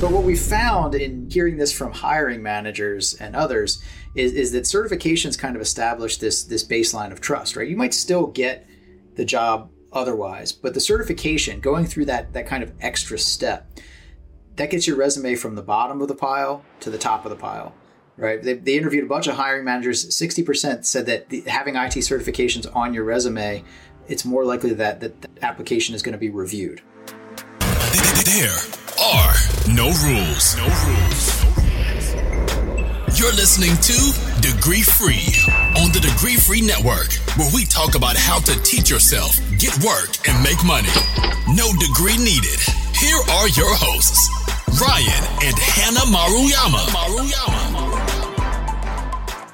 But what we found in hearing this from hiring managers and others is, is that certifications kind of establish this this baseline of trust, right? You might still get the job otherwise, but the certification, going through that that kind of extra step, that gets your resume from the bottom of the pile to the top of the pile right? They, they, interviewed a bunch of hiring managers. 60% said that the, having IT certifications on your resume, it's more likely that, that the application is going to be reviewed. There are no rules. No rules. You're listening to Degree Free on the Degree Free Network, where we talk about how to teach yourself, get work, and make money. No degree needed. Here are your hosts, Ryan and Hannah Maruyama. Maruyama.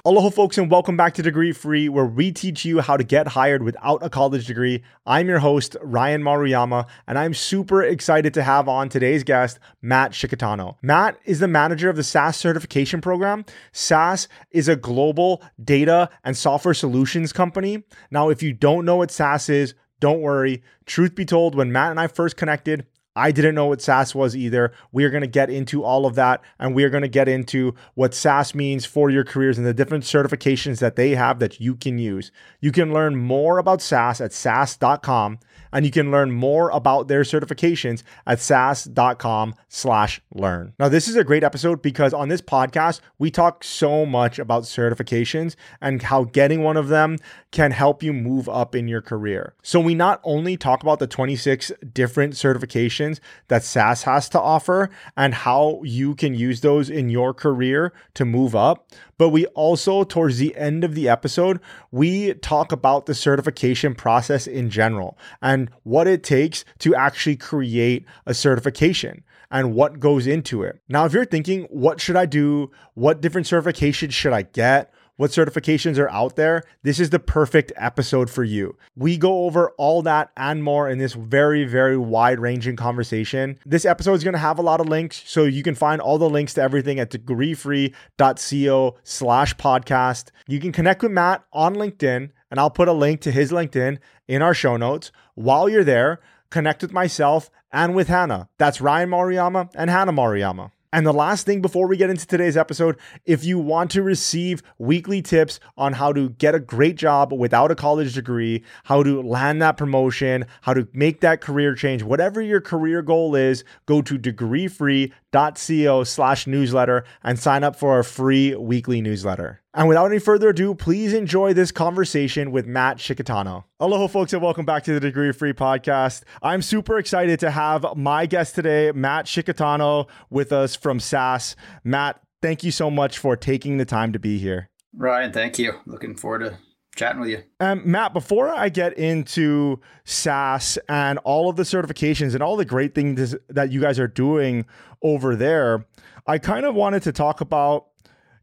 Aloha, folks, and welcome back to Degree Free, where we teach you how to get hired without a college degree. I'm your host, Ryan Maruyama, and I'm super excited to have on today's guest, Matt Scicchitano. Matt is the manager of the SAS certification program. SAS is a global data and software solutions company. Now, if you don't know what SAS is, don't worry. Truth be told, when Matt and I first connected, I didn't know what SAS was either. We are going to get into all of that and we are going to get into what SAS means for your careers and the different certifications that they have that you can use. You can learn more about SAS at SAS.com and you can learn more about their certifications at SAS.com slash learn. Now, this is a great episode because on this podcast, we talk so much about certifications and how getting one of them can help you move up in your career. So we not only talk about the 26 different certifications that SAS has to offer and how you can use those in your career to move up. But we also, towards the end of the episode, we talk about the certification process in general and what it takes to actually create a certification and what goes into it. Now, if you're thinking, what should I do? What different certifications should I get? What certifications are out there, this is the perfect episode for you. We go over all that and more in this very, very wide ranging conversation. This episode is going to have a lot of links, so you can find all the links to everything at degreefree.co slash podcast. You can connect with Matt on LinkedIn, and I'll put a link to his LinkedIn in our show notes. While you're there, connect with myself and with Hannah. That's Ryan Maruyama and Hannah Maruyama. And the last thing before we get into today's episode, if you want to receive weekly tips on how to get a great job without a college degree, how to land that promotion, how to make that career change, whatever your career goal is, go to degreefree.co slash newsletter and sign up for our free weekly newsletter. And without any further ado, please enjoy this conversation with Matt Scicchitano. Aloha, folks, and welcome back to the Degree Free podcast. I'm super excited to have my guest today, Matt Scicchitano, with us from SAS. Matt, thank you so much for taking the time to be here. Ryan, thank you. Looking forward to chatting with you. Um, Matt, before I get into SAS and all of the certifications and all the great things that you guys are doing over there, I kind of wanted to talk about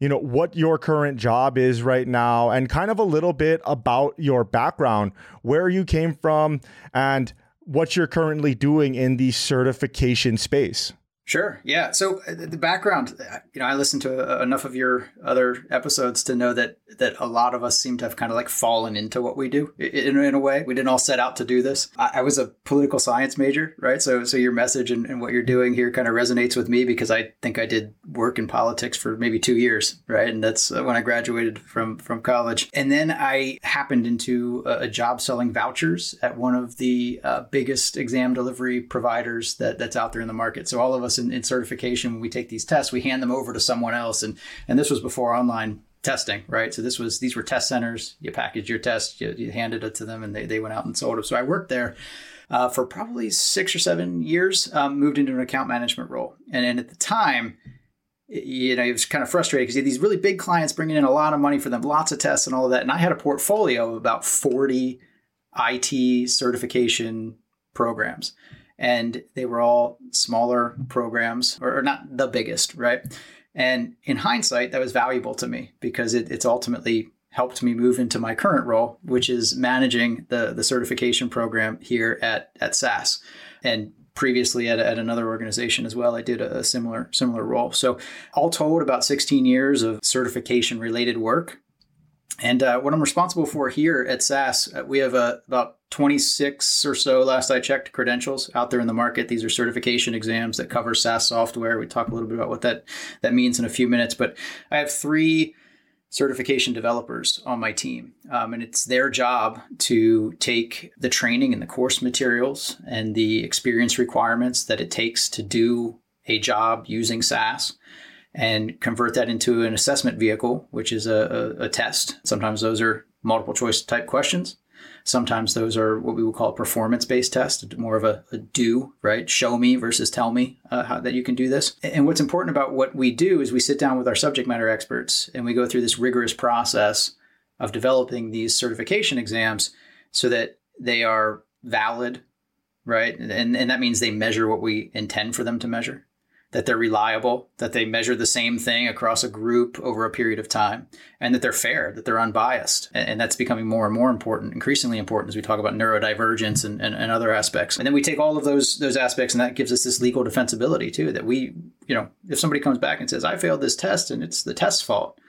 you know what your current job is right now and kind of a little bit about your background where you came from and what you're currently doing in the certification space Sure. Yeah. So uh, the background, uh, you know, I listened to uh, enough of your other episodes to know that that a lot of us seem to have kind of like fallen into what we do in, in a way. We didn't all set out to do this. I, I was a political science major, right? So so your message and, and, what you're doing here kind of resonates with me because I think I did work in politics for maybe two years, right? And that's when I graduated from from college. And then I happened into a, a job selling vouchers at one of the uh, biggest exam delivery providers that that's out there in the market. So all of us in, in certification, when we take these tests, we hand them over to someone else. And, and this was before online testing, right? So this was, these were test centers. You package your test, you, you handed it to them and they, they went out and sold them. So I worked there uh, for probably six or seven years, um, moved into an account management role. And, and at the time, you know, it was kind of frustrating because you had these really big clients bringing in a lot of money for them, lots of tests and all of that. And I had a portfolio of about 40 IT certification programs and they were all smaller programs or, not the biggest, right? And in hindsight, that was valuable to me because it, it's ultimately helped me move into my current role, which is managing the, the certification program here at, at SAS. And previously at, at another organization as well, I did a, a similar similar role. So all told, about 16 years of certification related work And uh, what I'm responsible for here at SAS, uh, we have uh, about 26 or so, last I checked, credentials out there in the market. These are certification exams that cover SAS software. We talk a little bit about what that, that means in a few minutes. But I have three certification developers on my team. Um, and it's their job to take the training and the course materials and the experience requirements that it takes to do a job using SAS and convert that into an assessment vehicle, which is a, a, a test. Sometimes those are multiple choice type questions. Sometimes those are what we would call a performance based test, more of a, a, do, right? Show me versus tell me uh, how, that you can do this. And what's important about what we do is we sit down with our subject matter experts and we go through this rigorous process of developing these certification exams so that they are valid, right? And, and that means they measure what we intend for them to measure that they're reliable, that they measure the same thing across a group over a period of time, and that they're fair, that they're unbiased. And, that's becoming more and more important, increasingly important as we talk about neurodivergence and, and, and, other aspects. And then we take all of those those aspects, and that gives us this legal defensibility too. That we, you know, if somebody comes back and says, "I failed this test, and it's the test's fault,"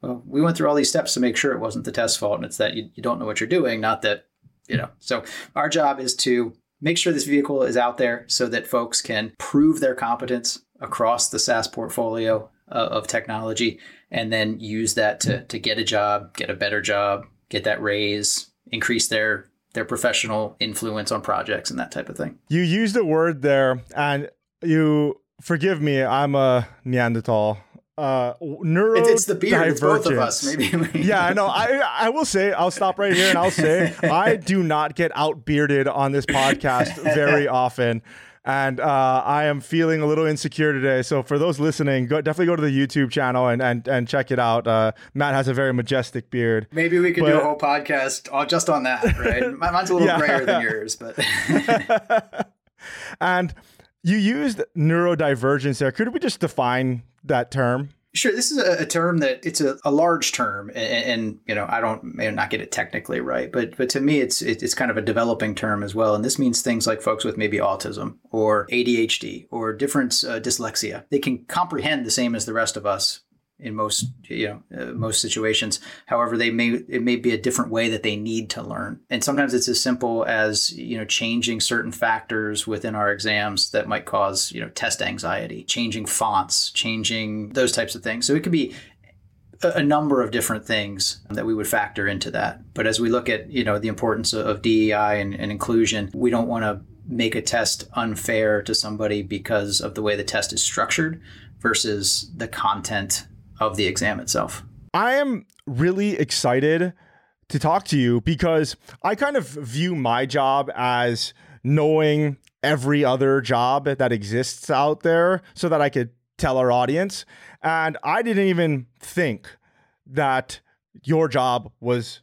well, we went through all these steps to make sure it wasn't the test's fault, and it's that you, you don't know what you're doing, not that, you know. So our job is to make sure this vehicle is out there so that folks can prove their competence across the SAS portfolio uh, of technology and then use that to, to get a job, get a better job, get that raise, increase their their professional influence on projects and that type of thing. You used a word there and you forgive me, I'm a Neanderthal uh neuro it's, it's the beard it's both of us maybe. Yeah i know. I i will say i'll stop right here and i'll say i do not get out bearded on this podcast very often and uh, I am feeling a little insecure today. So for those listening, go, definitely go to the YouTube channel and and, and check it out. Uh, Matt has a very majestic beard. Maybe we could but, do a whole podcast just on that, right? Mine's a little yeah. grayer than yours, but. and you used neurodivergence there. Could we just define that term? Sure. This is a, term that it's a, a large term, and, and, you know I don't may not get it technically right, but but to me it's it's kind of a developing term as well, and this means things like folks with maybe autism or ADHD or different uh, dyslexia. They can comprehend the same as the rest of us, in most you know uh, most situations. However they may it may be a different way that they need to learn. And sometimes it's as simple as you know changing certain factors within our exams that might cause you know test anxiety changing fonts changing those types of things. So it could be a number of different things that we would factor into that. But as we look at you know the importance of DEI and, and inclusion we don't want to make a test unfair to somebody because of the way the test is structured versus the content of the exam itself. I am really excited to talk to you because I kind of view my job as knowing every other job that exists out there so that I could tell our audience. And I didn't even think that your job was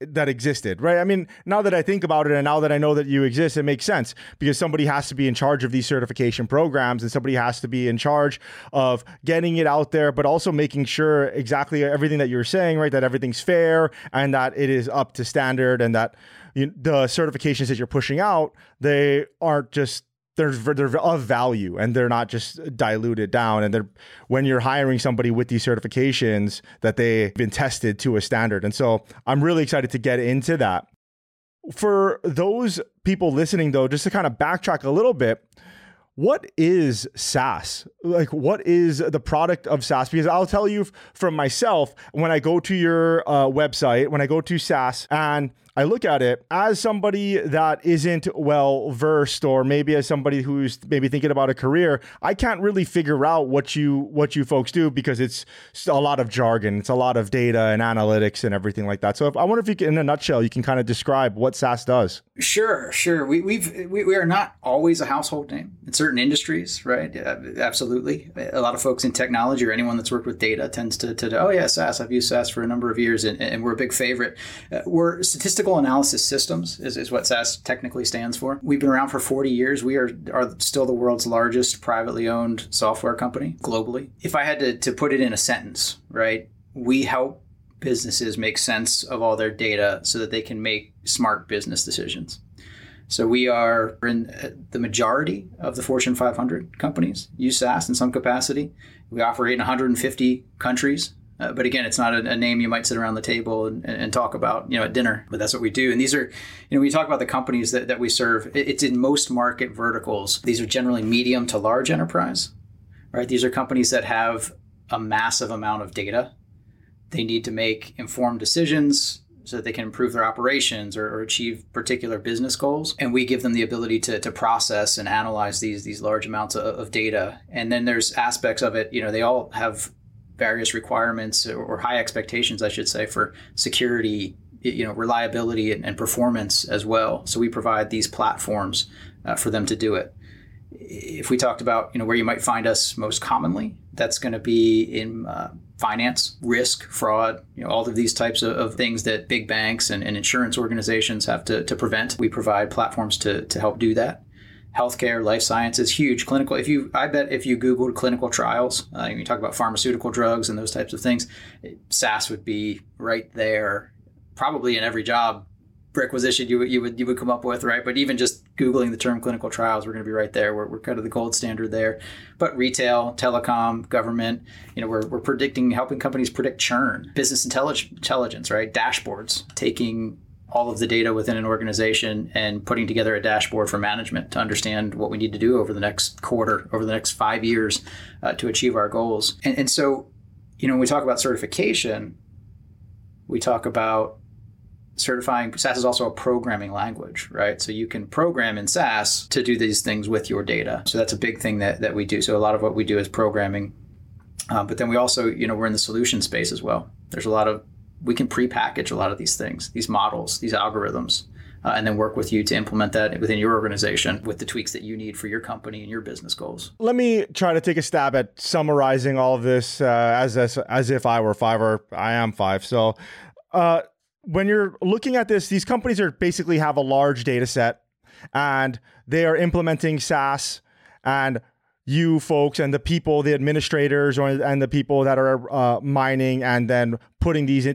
that existed, right? I mean, now that I think about it and now that I know that you exist, it makes sense because somebody has to be in charge of these certification programs and somebody has to be in charge of getting it out there, but also making sure exactly everything that you're saying, right? That everything's fair and that it is up to standard and that you, the certifications that you're pushing out, they aren't just they're they're of value and they're not just diluted down and they're when you're hiring somebody with these certifications that they've been tested to a standard and so i'm really excited to get into that for those people listening though just to kind of backtrack a little bit what is SAS? Like, what is the product of SAS? Because I'll tell you from myself, when I go to your uh, website, when I go to SAS, and I look at it as somebody that isn't well versed or maybe as somebody who's maybe thinking about a career, I can't really figure out what you what you folks do because it's a lot of jargon, it's a lot of data and analytics and everything like that. So if, I wonder if you can, in a nutshell, you can kind of describe what SAS does. Sure, sure. We we've we, we are not always a household name in certain industries, right? Uh, absolutely. A lot of folks in technology or anyone that's worked with data tends to, to oh yeah, SAS. I've used SAS for a number of years and, and we're a big favorite. Uh, we're statistical Statistical Analysis Systems is, is what SAS technically stands for. We've been around for 40 years. We are, are still the world's largest privately owned software company globally. If I had to, to put it in a sentence, right, we help businesses make sense of all their data so that they can make smart business decisions. So we are in uh, the majority of the Fortune 500 companies use SAS in some capacity. We operate in 150 countries Uh, but again, it's not a, a, name you might sit around the table and, and, talk about, you know, at dinner. But that's what we do. And these are, you know, we talk about the companies that, that we serve. It's in most market verticals. These are generally medium to large enterprise, right? These are companies that have a massive amount of data. They need to make informed decisions so that they can improve their operations or, or, achieve particular business goals. And we give them the ability to, to process and analyze these these large amounts of, of data. And then there's aspects of it, you know, they all have various requirements or high expectations, I should say, for security, you know, reliability and, performance as well. So we provide these platforms uh, for them to do it. If we talked about, you know, where you might find us most commonly, that's going to be in uh, finance, risk, fraud, you know, all of these types of, of things that big banks and, and, insurance organizations have to, to prevent. We provide platforms to, to help do that. Healthcare, life sciences, huge clinical. If you, I bet, if you Googled clinical trials, uh, you talk about pharmaceutical drugs and those types of things, SAS would be right there, probably in every job requisition you you would you would come up with, right? But even just googling the term clinical trials, we're going to be right there. We're, we're kind of the gold standard there. But retail, telecom, government, you know, we're, we're predicting helping companies predict churn, business intelligence, intelligence, right? Dashboards, taking all of the data within an organization and putting together a dashboard for management to understand what we need to do over the next quarter, over the next five years uh, to achieve our goals. And, and so, you know, when we talk about certification, we talk about certifying SAS is also a programming language, right? So you can program in SAS to do these things with your data. So that's a big thing that, that we do. So a lot of what we do is programming. Uh, but then we also, you know, we're in the solution space as well. There's a lot of, we can pre-package a lot of these things, these models, these algorithms, uh, and then work with you to implement that within your organization with the tweaks that you need for your company and your business goals. Let me try to take a stab at summarizing all of this uh, as, as as if I were five or I am five. So, uh, when you're looking at this, these companies are basically have a large data set and they are implementing SAS and you folks and the people, the administrators or, and the people that are uh, mining and then putting these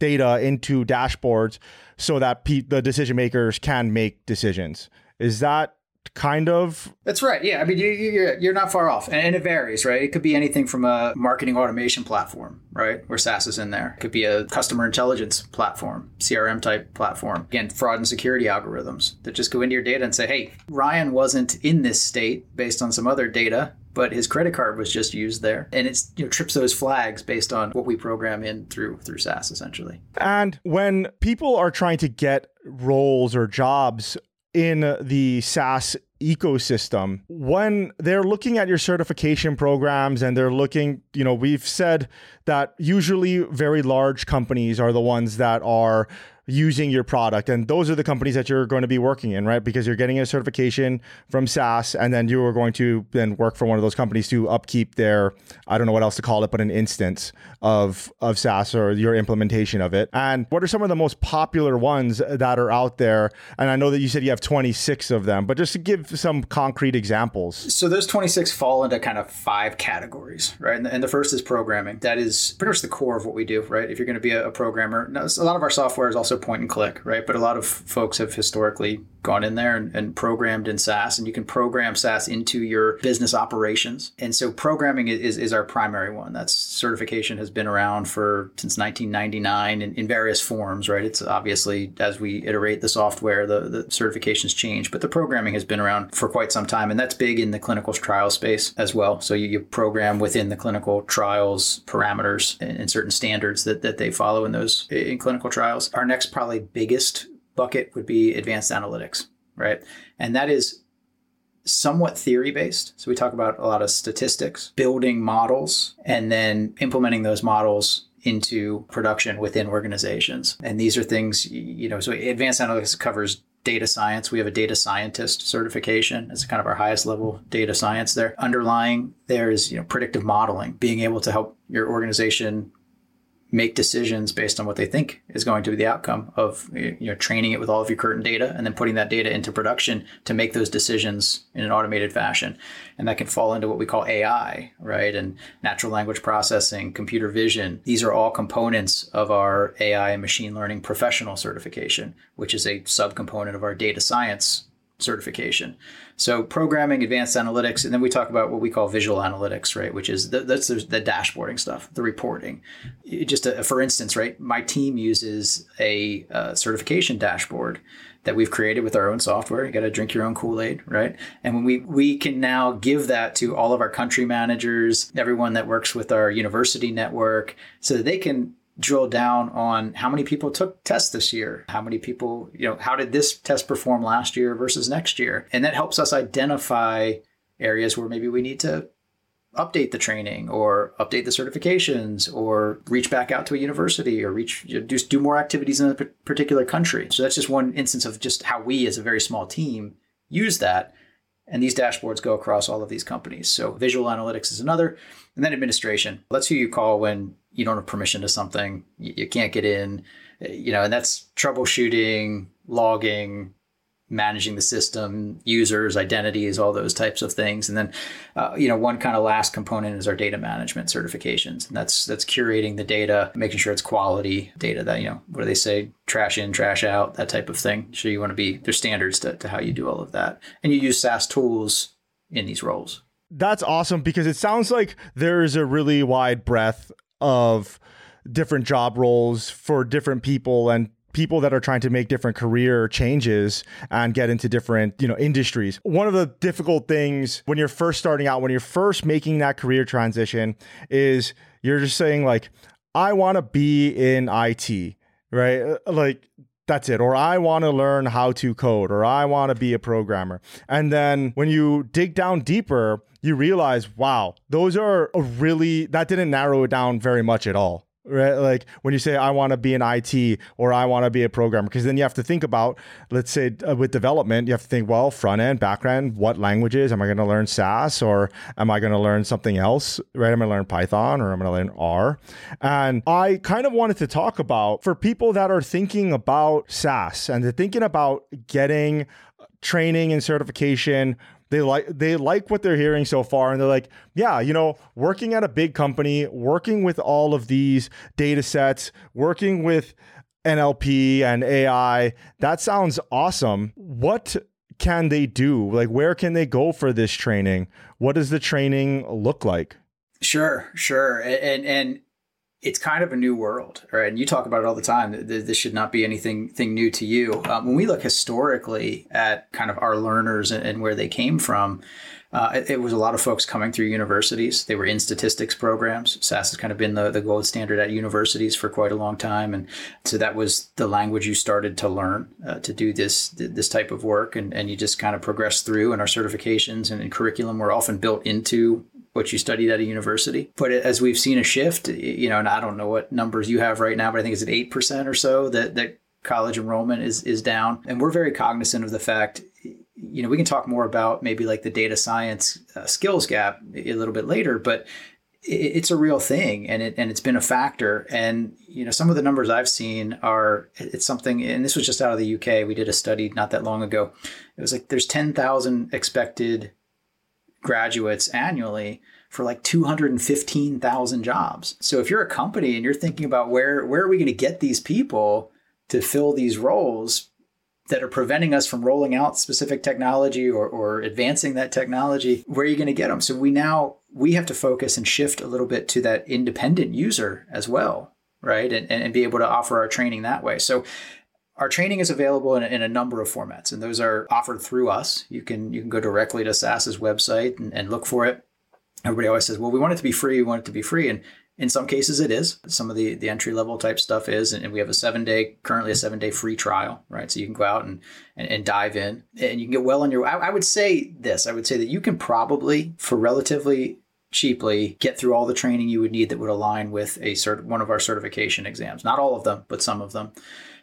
data into dashboards so that pe- the decision makers can make decisions. Is that kind of that's right yeah i mean you, you're, you're not far off and it varies right? It could be anything from a marketing automation platform right where SAS is in there. It could be a customer intelligence platform crm type platform. Again fraud and security algorithms that just go into your data and say hey ryan wasn't in this state based on some other data but his credit card was just used there and it's you know trips those flags based on what we program in through through SAS essentially. And when people are trying to get roles or jobs in the SAS ecosystem when they're looking at your certification programs and they're looking you know we've said that usually very large companies are the ones that are using your product. And those are the companies that you're going to be working in, right? Because you're getting a certification from SAS, and then you are going to then work for one of those companies to upkeep their, I don't know what else to call it, but an instance of of SAS or your implementation of it. And what are some of the most popular ones that are out there? And I know that you said you have 26 of them, but just to give some concrete examples. So those 26 fall into kind of five categories, right? And the, and the first is programming. That is pretty much the core of what we do, right? If you're going to be a, a programmer, now, a lot of our software is also point and click, right? But a lot of folks have historically gone in there and, and, programmed in SAS, and you can program SAS into your business operations. And so programming is, is our primary one. That certification has been around for since 1999 in, in various forms, right? It's obviously as we iterate the software, the, the certifications change, but the programming has been around for quite some time. And that's big in the clinical trial space as well. So you, you program within the clinical trials parameters and, and certain standards that, that they follow in those in clinical trials. Our next probably biggest bucket would be advanced analytics, right? And that is somewhat theory based. So we talk about a lot of statistics, building models, and then implementing those models into production within organizations. And these are things, you know, so advanced analytics covers data science. We have a data scientist certification. It's kind of our highest level data science there. Underlying there is, you know, predictive modeling, being able to help your organization make decisions based on what they think is going to be the outcome of you know training it with all of your current data and then putting that data into production to make those decisions in an automated fashion. And that can fall into what we call AI right? And natural language processing computer vision. These are all components of our AI and machine learning professional certification which is a subcomponent of our data science certification. So programming, advanced analytics, and then we talk about what we call visual analytics, right? Which is the, that's the dashboarding stuff, the reporting. Just a, for instance, right? My team uses a, a certification dashboard that we've created with our own software. You got to drink your own Kool Aid, right? And when we we can now give that to all of our country managers, everyone that works with our university network, so that they can drill down on how many people took tests this year, how many people, you know, how did this test perform last year versus next year, and that helps us identify areas where maybe we need to update the training or update the certifications or reach back out to a university or reach do, do more activities in a particular country. So that's just one instance of just how we as a very small team use that and these dashboards go across all of these companies. So visual analytics is another and then administration. That's who you call when you don't have permission to something you can't get in eh, you know and that's troubleshooting logging managing the system, users, identities, all those types of things. And then, uh, you know, one kind of last component is our data management certifications, and that's that's curating the data, making sure it's quality data. That you know, what do they say? Trash in, trash out, that type of thing. So you want to be there's standards to, to how you do all of that, and you use SAS tools in these roles. That's awesome because it sounds like there is a really wide breadth of different job roles for different people and people that are trying to make different career changes and get into different you know industries. One of the difficult things when you're first starting out when you're first making that career transition is you're just saying like i want to be in it right? Uh, like that's it. Or i want to learn how to code or i want to be a programmer. And then when you dig down deeper you realize wow those are really that didn't narrow it down very much at all right? Like when you say i want to be an it or i want to be a programmer because then you have to think about let's say uh, with development you have to think well front end back end what languages? Am i going to learn SAS or am i going to learn something else right? I'm going to learn python or i'm going to learn r? And i kind of wanted to talk about for people that are thinking about SAS and they're thinking about getting training and certification they like they like what they're hearing so far and they're like yeah you know working at a big company working with all of these data sets working with nlp and ai that sounds awesome. What can they do? Like where can they go for this training? What does the training look like? Sure sure. And and it's kind of a new world, right? And you talk about it all the time. This should not be anything thing new to you. Um, when we look historically at kind of our learners and, where they came from, uh, it, it, was a lot of folks coming through universities. They were in statistics programs. SAS has kind of been the, the gold standard at universities for quite a long time, and so that was the language you started to learn uh, to do this this type of work, and, and you just kind of progressed through. And our certifications and, and curriculum were often built into what you studied at a university. But as we've seen a shift, you know, and I don't know what numbers you have right now, but I think it's at eight percent or so that that college enrollment is is down, and we're very cognizant of the fact. You know, we can talk more about maybe like the data science uh, skills gap a little bit later, but it's a real thing and it and it's been a factor and you know some of the numbers i've seen are it's something and this was just out of the uk we did a study not that long ago it was like there's 10,000 expected graduates annually for like 215,000 jobs. So if you're a company and you're thinking about where where are we going to get these people to fill these roles that are preventing us from rolling out specific technology or, or advancing that technology, where are you going to get them? So we now we have to focus and shift a little bit to that independent user as well, right? And, and be able to offer our training that way. So our training is available in a, in a, number of formats, and those are offered through us. You can you can go directly to SAS's website and, and look for it. Everybody always says, "Well, we want it to be free. We want it to be free," and in some cases it is. Some of the the entry level type stuff is, and we have a seven day currently a seven day free trial, right? So you can go out and, and, and dive in, and you can get well on your. I, I would say this. I would say that you can probably for relatively cheaply get through all the training you would need that would align with a cert- one of our certification exams. Not all of them, but some of them.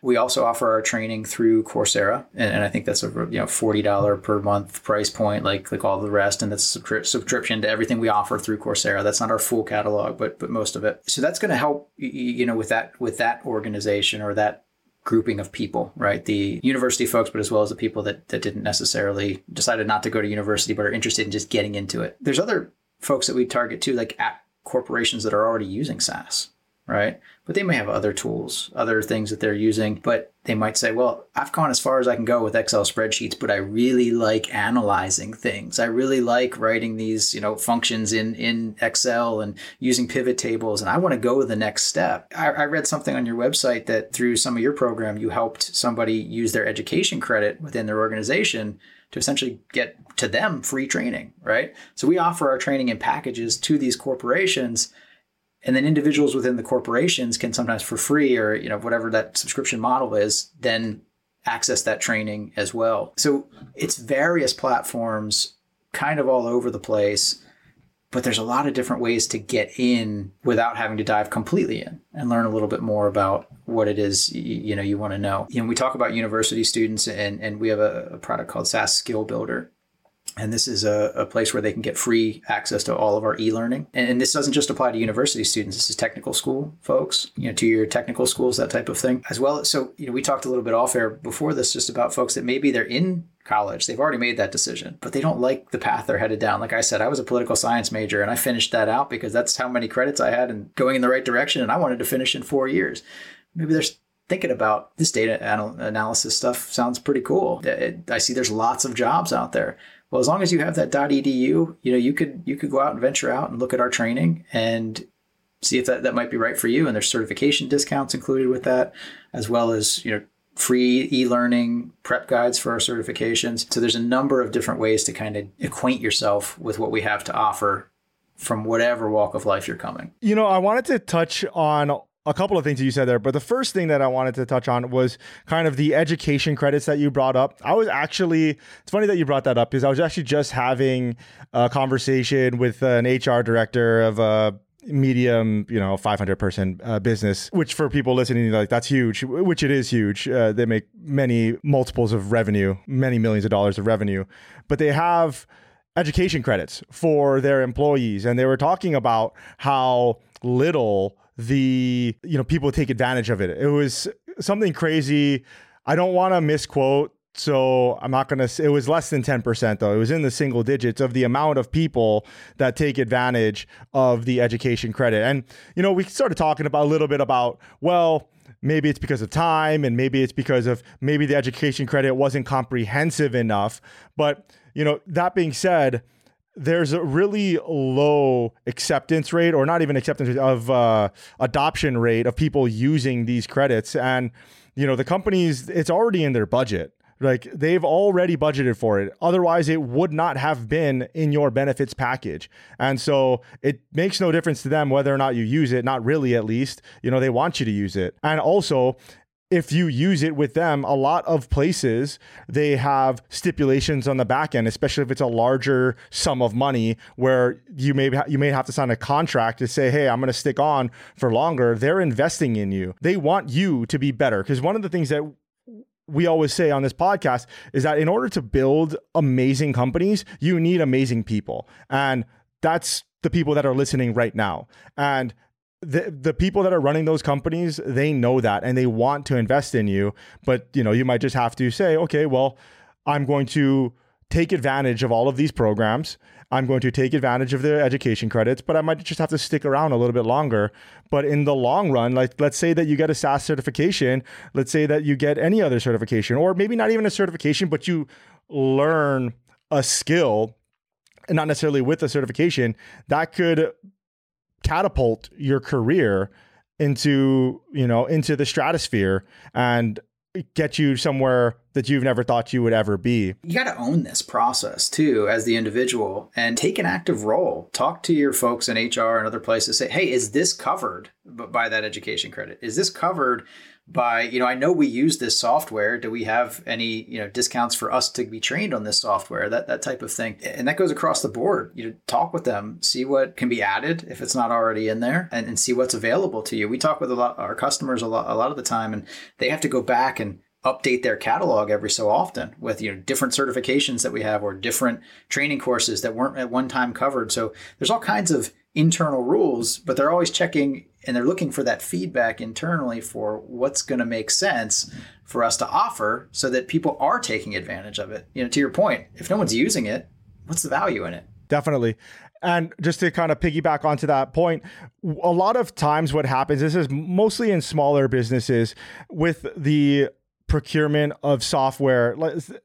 We also offer our training through Coursera, and, and I think that's a you know forty dollar per month price point, like like all the rest, and that's subscription to everything we offer through Coursera. That's not our full catalog, but but most of it. So that's going to help you know with that with that organization or that grouping of people, right? The university folks, but as well as the people that, that didn't necessarily decided not to go to university, but are interested in just getting into it. There's other folks that we target too, like at corporations that are already using SAS right? But they may have other tools, other things that they're using, but they might say, well, I've gone as far as I can go with Excel spreadsheets, but I really like analyzing things. I really like writing these, you know, functions in, in Excel and using pivot tables, and I want to go the next step. I, I read something on your website that through some of your program, you helped somebody use their education credit within their organization to essentially get to them free training, right? So we offer our training in packages to these corporations and then individuals within the corporations can sometimes for free or you know whatever that subscription model is then access that training as well. So it's various platforms kind of all over the place but there's a lot of different ways to get in without having to dive completely in and learn a little bit more about what it is you, know you want to know. You know we talk about university students and and we have a, a product called SAS skill builder and this is a, a, place where they can get free access to all of our e-learning. And this doesn't just apply to university students. This is technical school folks, you know, to your technical schools, that type of thing as well. So, you know, we talked a little bit off air before this just about folks that maybe they're in college. They've already made that decision, but they don't like the path they're headed down. Like I said, I was a political science major and I finished that out because that's how many credits I had and going in the right direction. And I wanted to finish in four years. Maybe there's thinking about this data anal- analysis stuff sounds pretty cool. I see there's lots of jobs out there well, as long as you have that .edu, you know, you could you could go out and venture out and look at our training and see if that, that might be right for you. And there's certification discounts included with that, as well as you know free e-learning prep guides for our certifications. So there's a number of different ways to kind of acquaint yourself with what we have to offer from whatever walk of life you're coming. You know, I wanted to touch on a couple of things that you said there, but the first thing that I wanted to touch on was kind of the education credits that you brought up. I was actually, it's funny that you brought that up because I was actually just having a conversation with an HR director of a medium, you know, 500 person uh, business, which for people listening, like that's huge, which it is huge. Uh, they make many multiples of revenue, many millions of dollars of revenue, but they have education credits for their employees. And they were talking about how little the you know people take advantage of it. It was something crazy. I don't want to misquote so I'm not to it was less than 10% though. It was in the single digits of the amount of people that take advantage of the education credit. And you know, we started talking about a little bit about well, maybe it's because of time and maybe it's because of maybe the education credit wasn't comprehensive enough. But, you know, that being said, there's a really low acceptance rate, or not even acceptance rate, of uh, adoption rate of people using these credits. And, you know, the companies, it's already in their budget. Like they've already budgeted for it. Otherwise, it would not have been in your benefits package. And so it makes no difference to them whether or not you use it, not really at least. You know, they want you to use it. And also, if you use it with them, a lot of places they have stipulations on the back end, especially if it's a larger sum of money where you may you may have to sign a contract to say, "Hey, I'm going to stick on for longer." They're investing in you. They want you to be better because one of the things that we always say on this podcast is that in order to build amazing companies, you need amazing people. And that's the people that are listening right now. And the the people that are running those companies they know that and they want to invest in you. But you know you might just have to say okay well i'm going to take advantage of all of these programs. I'm going to take advantage of the education credits but i might just have to stick around a little bit longer. But in the long run like let's say that you get a SAS certification. Let's say that you get any other certification or maybe not even a certification but you learn a skill and not necessarily with a certification that could catapult your career into you know into the stratosphere and get you somewhere that you've never thought you would ever be. You got to own this process too as the individual and take an active role. Talk to your folks in HR and other places. Say, hey, is this covered by that education credit? Is this covered by you know i know we use this software. Do we have any you know discounts for us to be trained on this software? That that type of thing. And that goes across the board. You know, talk with them see what can be added if it's not already in there and, and see what's available to you. We talk with a lot our customers a lot a lot of the time and they have to go back and update their catalog every so often with you know different certifications that we have or different training courses that weren't at one time covered. So there's all kinds of internal rules but they're always checking and they're looking for that feedback internally for what's going to make sense for us to offer so that people are taking advantage of it. You know, to your point, if no one's using it, what's the value in it? Definitely. And just to kind of piggyback onto that point, a lot of times what happens, this is mostly in smaller businesses with the procurement of software.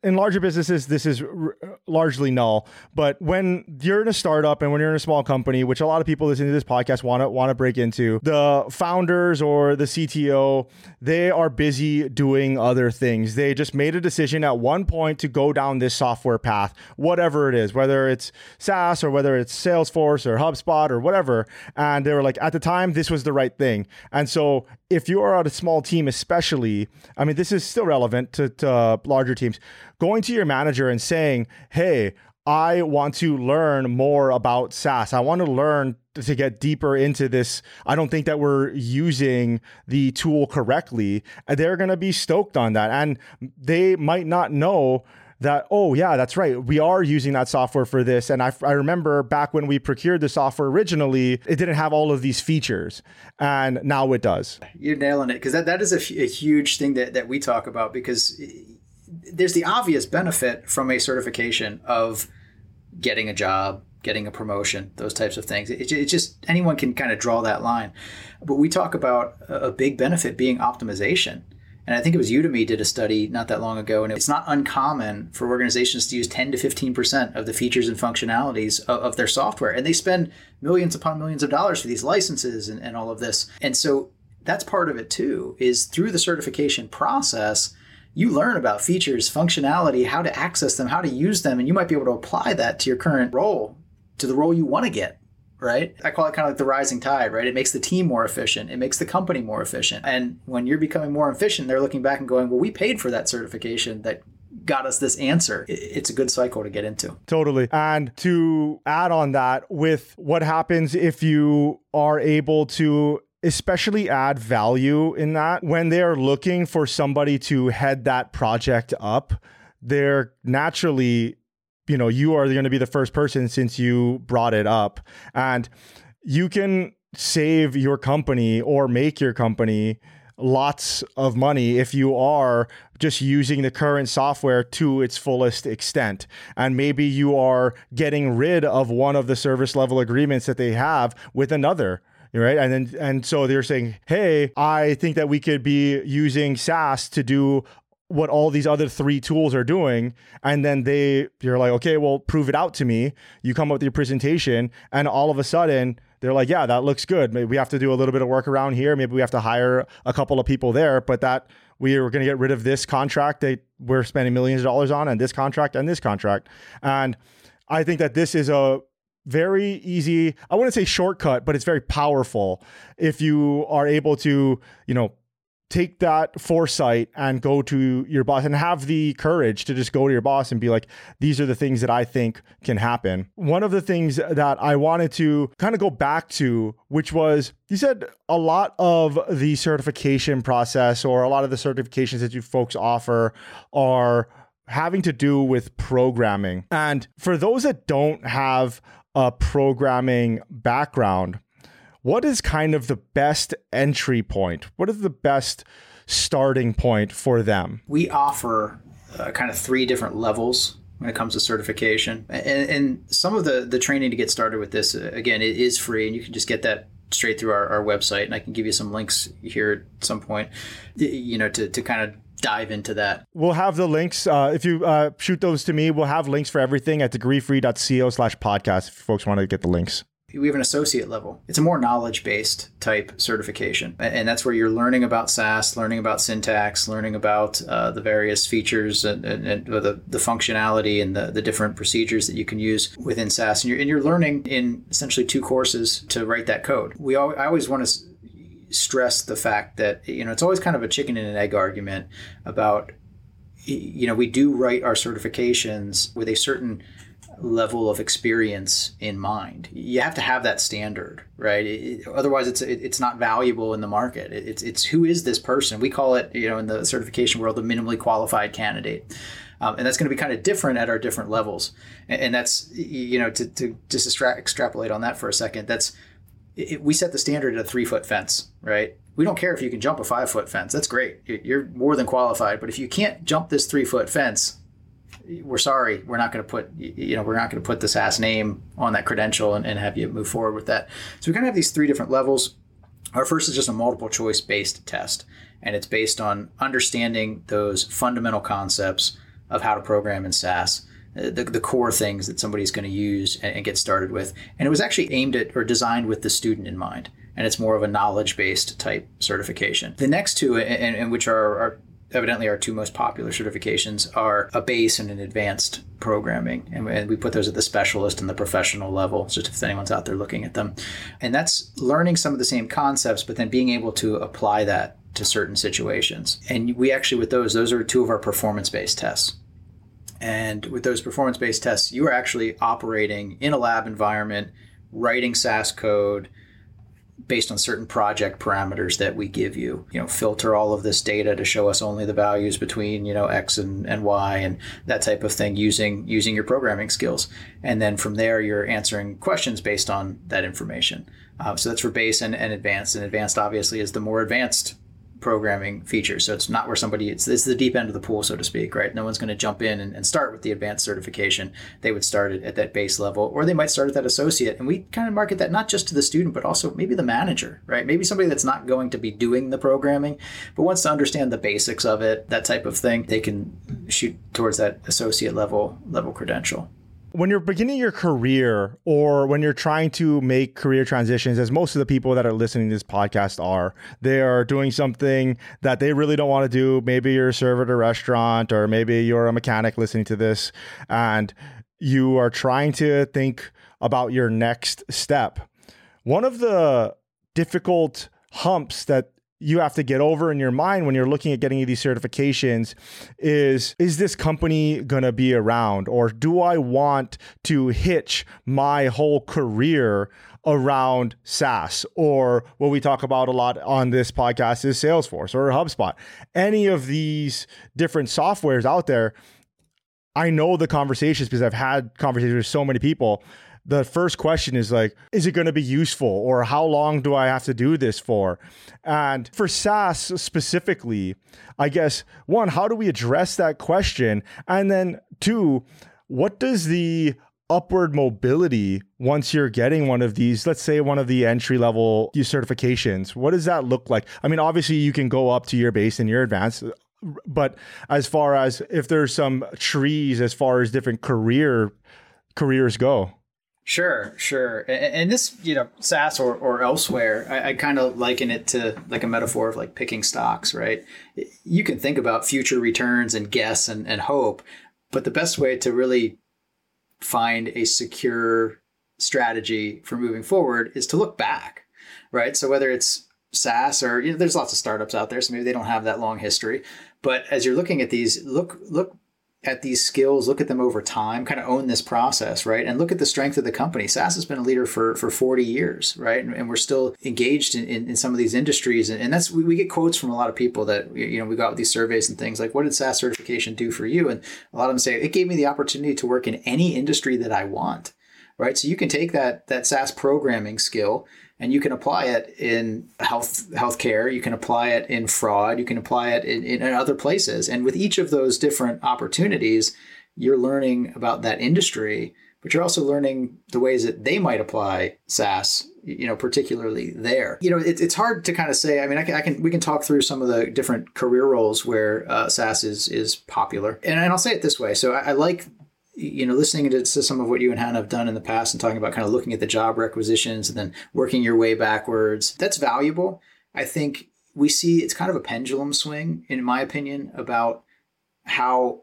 In larger businesses, this is r- largely null. But when you're in a startup and when you're in a small company, which a lot of people listening to this podcast want to want to break into, the founders or the CTO, they are busy doing other things. They just made a decision at one point to go down this software path, whatever it is, whether it's SAS or whether it's Salesforce or HubSpot or whatever. And they were like, at the time, this was the right thing. And so if you are on a small team, especially, I mean, this is still relevant to, to uh, larger teams. Going to your manager and saying, "Hey, I want to learn more about SAS. I want to learn to get deeper into this. I don't think that we're using the tool correctly. They're going to be stoked on that. And they might not know that, oh, yeah, that's right. We are using that software for this. And I, I remember back when we procured the software originally, it didn't have all of these features. And now it does. You're nailing it because that, that is a, a huge thing that, that we talk about because eh, there's the obvious benefit from a certification of getting a job, getting a promotion, those types of things. It, it, just anyone can kind of draw that line. But we talk about a big benefit being optimization. And I think it was Udemy did a study not that long ago, and it's not uncommon for organizations to use 10 to 15% of the features and functionalities of, of their software. And they spend millions upon millions of dollars for these licenses and, and all of this. And so that's part of it too, is through the certification process, you learn about features, functionality, how to access them, how to use them, and you might be able to apply that to your current role, to the role you want to get right? I call it kind of like the rising tide, right? It makes the team more efficient. It makes the company more efficient. And when you're becoming more efficient, they're looking back and going, well, we paid for that certification that got us this answer. It's a good cycle to get into. Totally. And to add on that, with what happens if you are able to especially add value in that when they're looking for somebody to head that project up, they're naturally you know, you are going to be the first person since you brought it up. And you can save your company or make your company lots of money if you are just using the current software to its fullest extent. And maybe you are getting rid of one of the service level agreements that they have with another right and then and so they're saying hey i think that we could be using SAS to do what all these other three tools are doing and then they you're like okay well prove it out to me. You come up with your presentation and all of a sudden they're like yeah that looks good. Maybe we have to do a little bit of work around here. Maybe we have to hire a couple of people there but that we are going to get rid of this contract that we're spending millions of dollars on and this contract and this contract. And i think that this is a very easy i wouldn't say shortcut but it's very powerful if you are able to you know take that foresight and go to your boss and have the courage to just go to your boss and be like, these are the things that I think can happen. One of the things that I wanted to kind of go back to, which was you said a lot of the certification process or a lot of the certifications that you folks offer are having to do with programming. And for those that don't have a programming background, what is kind of the best entry point? What is the best starting point for them? We offer uh, kind of three different levels when it comes to certification. And, and, some of the, the training to get started with this, uh, again, it is free and you can just get that straight through our, our website. And I can give you some links here at some point, you know, to, to kind of dive into that. We'll have the links. Uh, if you uh, shoot those to me, we'll have links for everything at degreefree.co slash podcast if folks want to get the links we have an associate level. It's a more knowledge based type certification. And that's where you're learning about SAS, learning about syntax, learning about uh, the various features and, and, and the, the functionality and the, the different procedures that you can use within SAS. And you're, and you're learning in essentially two courses to write that code. We I always want to stress the fact that, you know, it's always kind of a chicken and an egg argument about, you know, we do write our certifications with a certain level of experience in mind. You have to have that standard, right? It, otherwise, it's it, it's not valuable in the market. It, it's it's who is this person? We call it, you know, in the certification world, the minimally qualified candidate. Um, and that's going to be kind of different at our different levels. And, and that's, you know, to, to just extra- extrapolate on that for a second, that's, we set the standard at a three foot fence, right? We don't care if you can jump a five foot fence. That's great. You're more than qualified. But if you can't jump this three foot fence, we're sorry, we're not going to put, you know, we're not going to put the SAS name on that credential and, and have you move forward with that. So we kind of have these three different levels. Our first is just a multiple choice based test, and it's based on understanding those fundamental concepts of how to program in SAS. Uh, the, the core things that somebody's going to use and, and get started with. And it was actually aimed at or designed with the student in mind. And it's more of a knowledge based type certification. The next two, and, and which are, are evidently our two most popular certifications are a base and an advanced programming. And we put those at the specialist and the professional level just if anyone's out there looking at them. And that's learning some of the same concepts but then being able to apply that to certain situations. And we actually with those those are two of our performance based tests. And with those performance based tests, you are actually operating in a lab environment, writing SAS code based on certain project parameters that we give you. You know, filter all of this data to show us only the values between, you know, X and, and Y and that type of thing using using your programming skills. And then from there you're answering questions based on that information. Uh, so that's for base and, and advanced. And advanced obviously is the more advanced programming features. So it's not where somebody, it's, it's the deep end of the pool, so to speak, right? No one's going to jump in and, and, start with the advanced certification. They would start at that base level, or they might start at that associate. And we kind of market that not just to the student, but also maybe the manager, right? Maybe somebody that's not going to be doing the programming, but wants to understand the basics of it, that type of thing. They can shoot towards that associate level level credential when you're beginning your career or when you're trying to make career transitions, as most of the people that are listening to this podcast are, they are doing something that they really don't want to do. Maybe you're a server at a restaurant, or maybe you're a mechanic listening to this, and you are trying to think about your next step. One of the difficult humps that you have to get over in your mind when you're looking at getting these certifications is is this company going to be around or do I want to hitch my whole career around SAS or what we talk about a lot on this podcast is Salesforce or HubSpot. Any of these different softwares out there, I know the conversations because I've had conversations with so many people the first question is like, is it going to be useful or how long do I have to do this for? And for SAS specifically, I guess, one, how do we address that question? And then two, what does the upward mobility once you're getting one of these let's say one of the entry level certifications what does that look like i mean obviously you can go up to your base and your advanced but as far as if there's some trees as far as different career careers go Sure, sure. And, and this, you know, SAS or, or elsewhere, I, I kind of liken it to like a metaphor of like picking stocks, right? You can think about future returns and guess and, and hope, but the best way to really find a secure strategy for moving forward is to look back, right? So whether it's SAS or you know, there's lots of startups out there, so maybe they don't have that long history. But as you're looking at these, look look at these skills, look at them over time, kind of own this process, right? And look at the strength of the company. SAS has been a leader for, for 40 years, right? And, and we're still engaged in, in, in, some of these industries. And, and that's, we, we, get quotes from a lot of people that, you know, we got with these surveys and things like, what did SAS certification do for you? And a lot of them say, it gave me the opportunity to work in any industry that I want, right? So you can take that, that SAS programming skill and you can apply it in health healthcare you can apply it in fraud you can apply it in, in, other places and with each of those different opportunities you're learning about that industry but you're also learning the ways that they might apply SAS, you know, particularly there. You know, it, it's hard to kind of say. I mean, I can, I can, we can talk through some of the different career roles where uh, SAS is is popular, and, and I'll say it this way. So I, I like you know, listening to, some of what you and Hannah have done in the past and talking about kind of looking at the job requisitions and then working your way backwards, that's valuable. I think we see it's kind of a pendulum swing, in my opinion, about how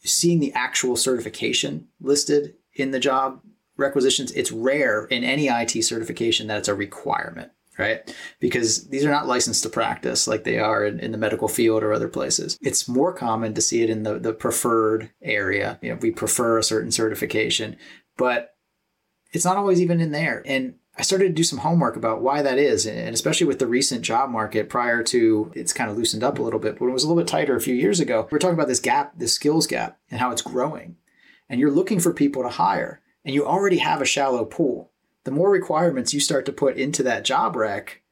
seeing the actual certification listed in the job requisitions, it's rare in any IT certification that it's a requirement right? Because these are not licensed to practice like they are in, in, the medical field or other places. It's more common to see it in the, the preferred area. You know, we prefer a certain certification, but it's not always even in there. And I started to do some homework about why that is, and especially with the recent job market prior to it's kind of loosened up a little bit, but it was a little bit tighter a few years ago. We are talking about this gap, this skills gap, and how it's growing. And you're looking for people to hire, and you already have a shallow pool the more requirements you start to put into that job rec,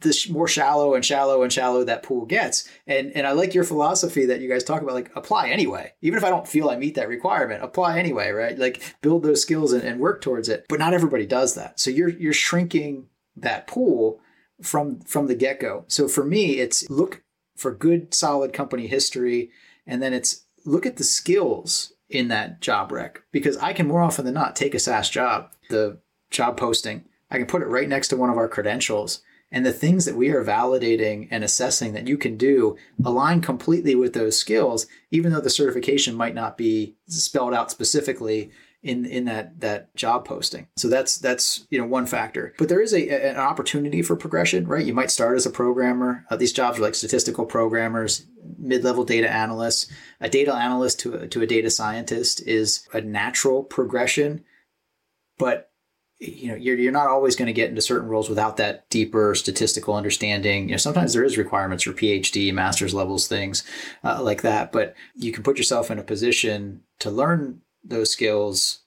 the more shallow and shallow and shallow that pool gets. And and I like your philosophy that you guys talk about, like apply anyway. Even if I don't feel I meet that requirement, apply anyway, right? Like build those skills and, and work towards it. But not everybody does that. So you're you're shrinking that pool from from the get-go. So for me, it's look for good solid company history and then it's look at the skills in that job rec because I can more often than not take a SAS job, the job posting, I can put it right next to one of our credentials and the things that we are validating and assessing that you can do align completely with those skills, even though the certification might not be spelled out specifically in in that that job posting. So that's that's you know one factor. But there is a, an opportunity for progression, right? You might start as a programmer. Uh, these jobs are like statistical programmers, mid-level data analysts. A data analyst to a, to a data scientist is a natural progression, but you know you're, you're not always going to get into certain roles without that deeper statistical understanding. You know sometimes there is requirements for phd master's levels things uh, like that but you can put yourself in a position to learn those skills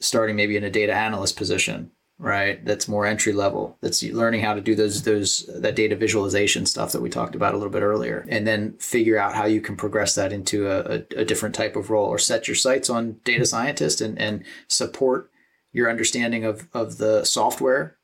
starting maybe in a data analyst position right? That's more entry level. That's learning how to do those those that data visualization stuff that we talked about a little bit earlier and then figure out how you can progress that into a, a, different type of role or set your sights on data scientist and, and support your understanding of, of the software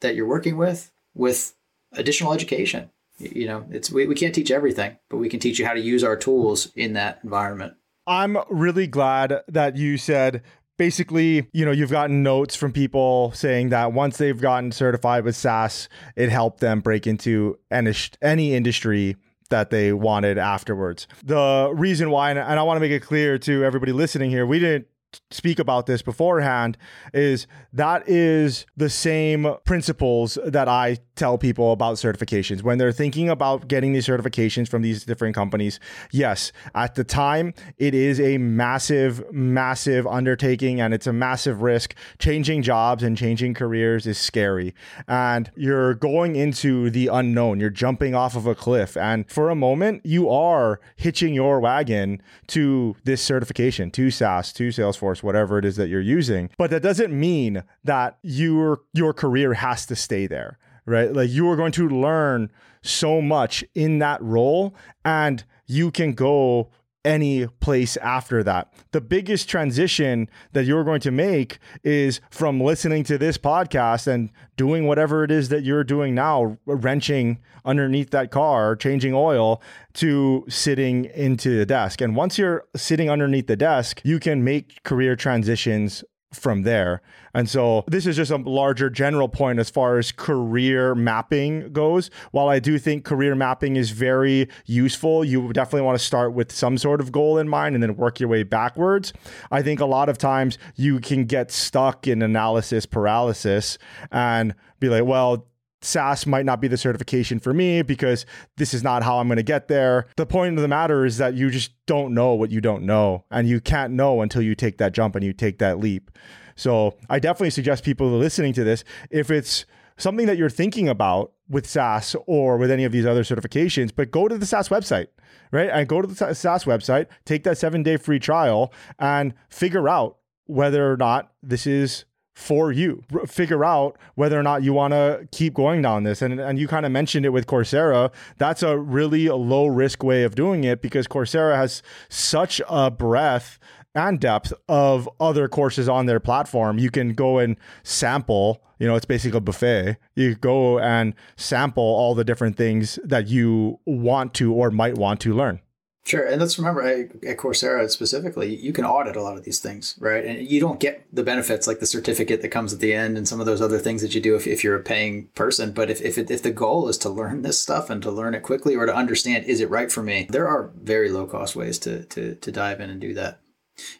that you're working with with additional education. You know, it's we, we can't teach everything, but we can teach you how to use our tools in that environment. I'm really glad that you said basically, you know, you've gotten notes from people saying that once they've gotten certified with SAS, it helped them break into any, any industry that they wanted afterwards. The reason why, and I want to make it clear to everybody listening here, we didn't speak about this beforehand is that is the same principles that I tell people about certifications when they're thinking about getting these certifications from these different companies. Yes, at the time it is a massive massive undertaking and it's a massive risk. Changing jobs and changing careers is scary and you're going into the unknown. You're jumping off of a cliff and for a moment you are hitching your wagon to this certification, to SAS, to Salesforce Salesforce, whatever it is that you're using. But that doesn't mean that your your career has to stay there, right? Like you are going to learn so much in that role and you can go any place after that. The biggest transition that you're going to make is from listening to this podcast and doing whatever it is that you're doing now, wrenching underneath that car, changing oil, to sitting into the desk. And once you're sitting underneath the desk, you can make career transitions from there. And so this is just a larger general point as far as career mapping goes. While I do think career mapping is very useful, you definitely want to start with some sort of goal in mind and then work your way backwards. I think a lot of times you can get stuck in analysis paralysis and be like, well, SAS might not be the certification for me because this is not how I'm going to get there. The point of the matter is that you just don't know what you don't know, and you can't know until you take that jump and you take that leap. So I definitely suggest people listening to this, if it's something that you're thinking about with SAS or with any of these other certifications, but go to the SAS website, right? And go to the SAS website, take that seven day free trial, and figure out whether or not this is for you. R- figure out whether or not you want to keep going down this. And, and you kind of mentioned it with Coursera. That's a really low risk way of doing it because Coursera has such a breadth and depth of other courses on their platform. You can go and sample, you know, it's basically a buffet. You go and sample all the different things that you want to or might want to learn. Sure, and let's remember at Coursera specifically, you can audit a lot of these things, right? And you don't get the benefits like the certificate that comes at the end and some of those other things that you do if, if you're a paying person. But if if, it, if the goal is to learn this stuff and to learn it quickly or to understand is it right for me, there are very low cost ways to to to dive in and do that.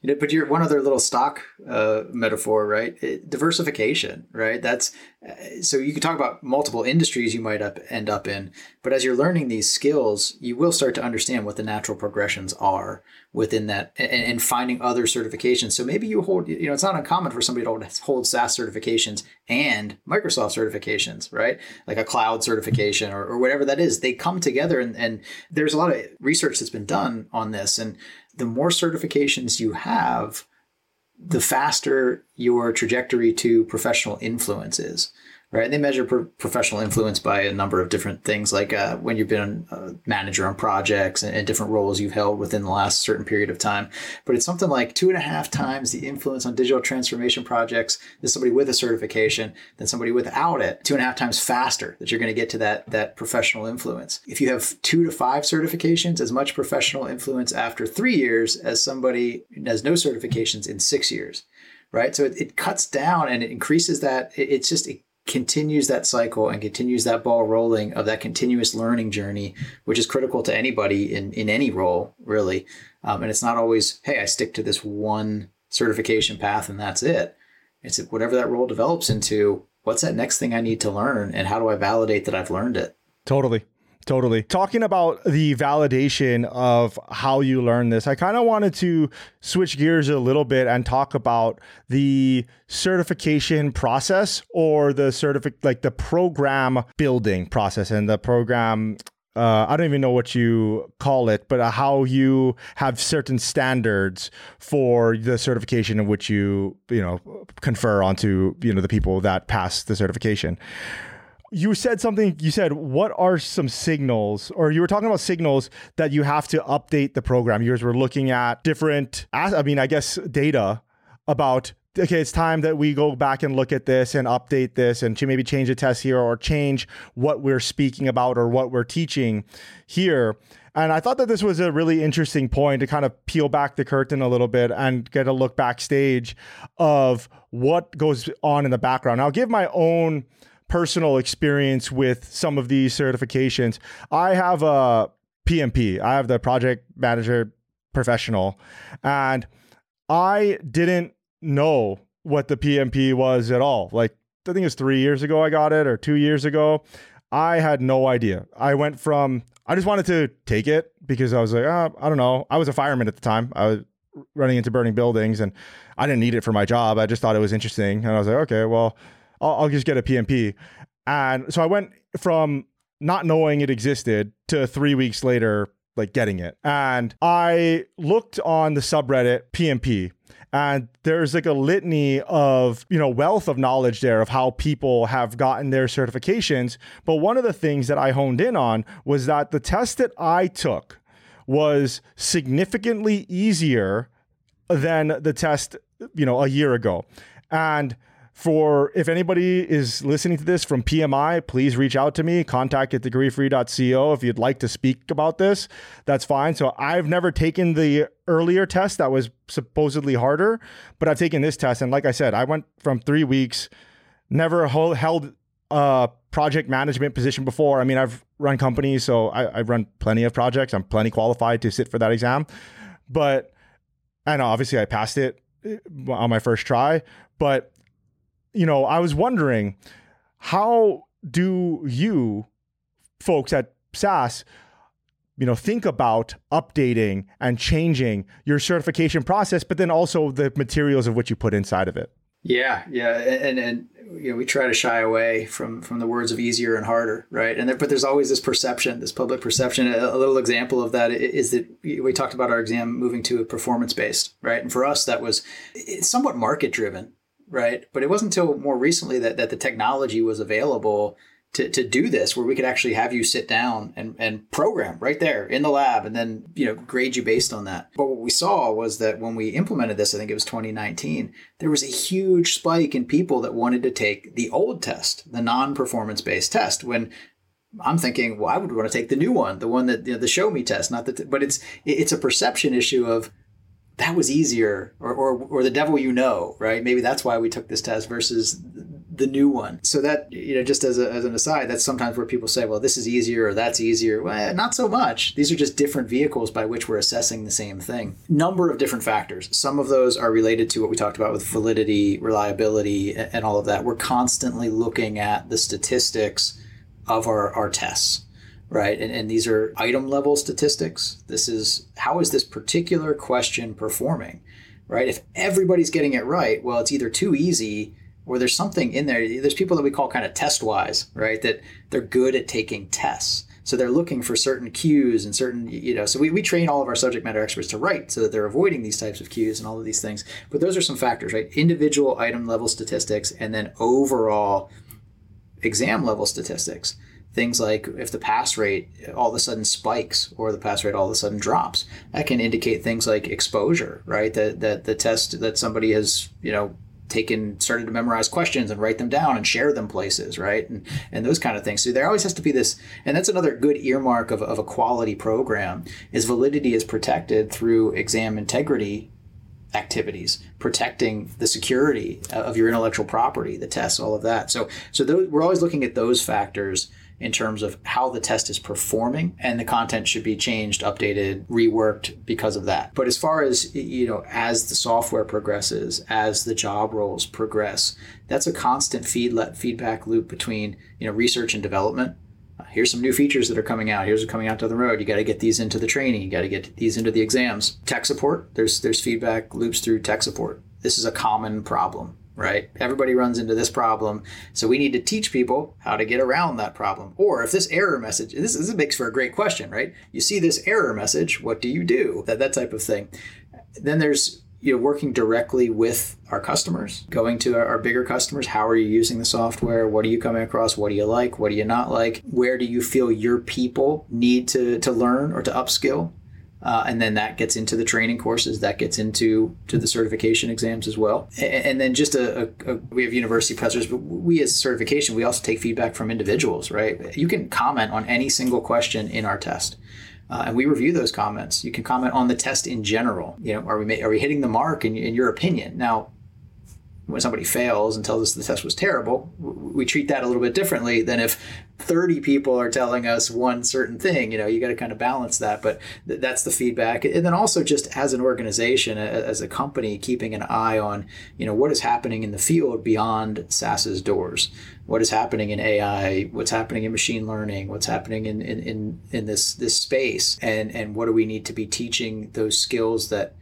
You know, but you're one other little stock uh, metaphor, right? It, diversification, right? That's uh, so you can talk about multiple industries you might up, end up in, but as you're learning these skills, you will start to understand what the natural progressions are within that, and, and finding other certifications. So maybe you hold, you know, it's not uncommon for somebody to hold SAS certifications and Microsoft certifications, right? Like a cloud certification or, or whatever that is. They come together, and, and there's a lot of research that's been done on this, and the more certifications you have, the faster your trajectory to professional influence is, right? And they measure pro- professional influence by a number of different things, like uh, when you've been a manager on projects and, and, different roles you've held within the last certain period of time. But it's something like two and a half times the influence on digital transformation projects than somebody with a certification than somebody without it. Two and a half times faster that you're going to get to that that professional influence. If you have two to five certifications, as much professional influence after three years as somebody has no certifications in six years right? So it, it cuts down and it increases that. It, it's just it continues that cycle and continues that ball rolling of that continuous learning journey, which is critical to anybody in, in any role, really. Um, and it's not always, hey, I stick to this one certification path and that's it. It's whatever that role develops into, what's that next thing I need to learn and how do I validate that I've learned it? Totally. Totally. Talking about the validation of how you learn this, I kind of wanted to switch gears a little bit and talk about the certification process or the certific like the program building process and the program uh, I don't even know what you call it, but how you have certain standards for the certification in which you you know confer onto you know the people that pass the certification you said something you said what are some signals or you were talking about signals that you have to update the program you were looking at different i mean i guess data about okay it's time that we go back and look at this and update this and to maybe change the test here or change what we're speaking about or what we're teaching here and I thought that this was a really interesting point to kind of peel back the curtain a little bit and get a look backstage of what goes on in the background. I'll give my own personal experience with some of these certifications. I have a PMP, I have the project manager professional, and I didn't know what the PMP was at all. Like, I think it was three years ago I got it or two years ago. I had no idea. I went from, I just wanted to take it because I was like, oh, I don't know. I was a fireman at the time. I was running into burning buildings and I didn't need it for my job. I just thought it was interesting. And I was like, okay, well, I'll, I'll just get a PMP. And so I went from not knowing it existed to three weeks later, like getting it. And I looked on the subreddit PMP and there's like a litany of you know wealth of knowledge there of how people have gotten their certifications but one of the things that i honed in on was that the test that i took was significantly easier than the test you know a year ago and for if anybody is listening to this from PMI, please reach out to me. Contact at degreefree.co if you'd like to speak about this. That's fine. So I've never taken the earlier test that was supposedly harder, but I've taken this test. And like I said, I went from three weeks, never held a project management position before. I mean, I've run companies, so I, have run plenty of projects. I'm plenty qualified to sit for that exam. But, and obviously I passed it eh, on my first try. But you know, I was wondering how do you folks at SAS you know think about updating and changing your certification process but then also the materials of what you put inside of it? Yeah yeah and and you know we try to shy away from from the words of easier and harder right? And there, but there's always this perception this public perception. A, a little example of that is that we talked about our exam moving to a performance based right? And for us that was somewhat market driven right? But it wasn't until more recently that, that the technology was available to, to do this where we could actually have you sit down and, and program right there in the lab and then you know grade you based on that but what we saw was that when we implemented this i think it was 2019 there was a huge spike in people that wanted to take the old test the non-performance based test when I'm thinking, well, I would want to take the new one, the one that you know, the show me test, not that, but it's it's a perception issue of that was easier or, or, or the devil you know, right? Maybe that's why we took this test versus the new one. So that, you know, just as, a, as an aside, that's sometimes where people say, well, this is easier or that's easier. Well, not so much. These are just different vehicles by which we're assessing the same thing. Number of different factors. Some of those are related to what we talked about with validity, reliability, and all of that. We're constantly looking at the statistics of our, our tests right? And, and these are item level statistics. This is how is this particular question performing, right? If everybody's getting it right, well, it's either too easy or there's something in there. There's people that we call kind of test wise, right? That they're good at taking tests. So they're looking for certain cues and certain, you know, so we, we train all of our subject matter experts to write so that they're avoiding these types of cues and all of these things. But those are some factors, right? Individual item level statistics and then overall exam level statistics. Things like if the pass rate all of a sudden spikes or the pass rate all of a sudden drops, that can indicate things like exposure, right? That that the test that somebody has, you know, taken started to memorize questions and write them down and share them places right and and those kind of things so there always has to be this and that's another good earmark of, of a quality program is validity is protected through exam integrity activities, protecting the security of your intellectual property, the tests, all of that. So, so those, we're always looking at those factors in terms of how the test is performing and the content should be changed updated reworked because of that but as far as you know as the software progresses as the job roles progress that's a constant feed let feedback loop between you know research and development uh, here's some new features that are coming out. Here's coming out to the road. You got to get these into the training. You got to get these into the exams. Tech support. There's there's feedback loops through tech support. This is a common problem, right? Everybody runs into this problem, so we need to teach people how to get around that problem. Or if this error message, this, this makes for a great question, right? You see this error message, what do you do? That that type of thing. Then there's you know working directly with our customers going to our, our, bigger customers how are you using the software what are you coming across what do you like what do you not like where do you feel your people need to to learn or to upskill uh, and then that gets into the training courses that gets into to the certification exams as well and, and then just a, a, a, we have university professors but we as certification we also take feedback from individuals right you can comment on any single question in our test uh, and we review those comments. You can comment on the test in general. You know, are we are we hitting the mark in, in your opinion? Now, when somebody fails and tells us the test was terrible, we treat that a little bit differently than if 30 people are telling us one certain thing. You know, you got to kind of balance that, but th- that's the feedback. And then also just as an organization, as a company, keeping an eye on, you know, what is happening in the field beyond SAS's doors. What is happening in AI? What's happening in machine learning? What's happening in, in, in, in this, this space? And, and what do we need to be teaching those skills that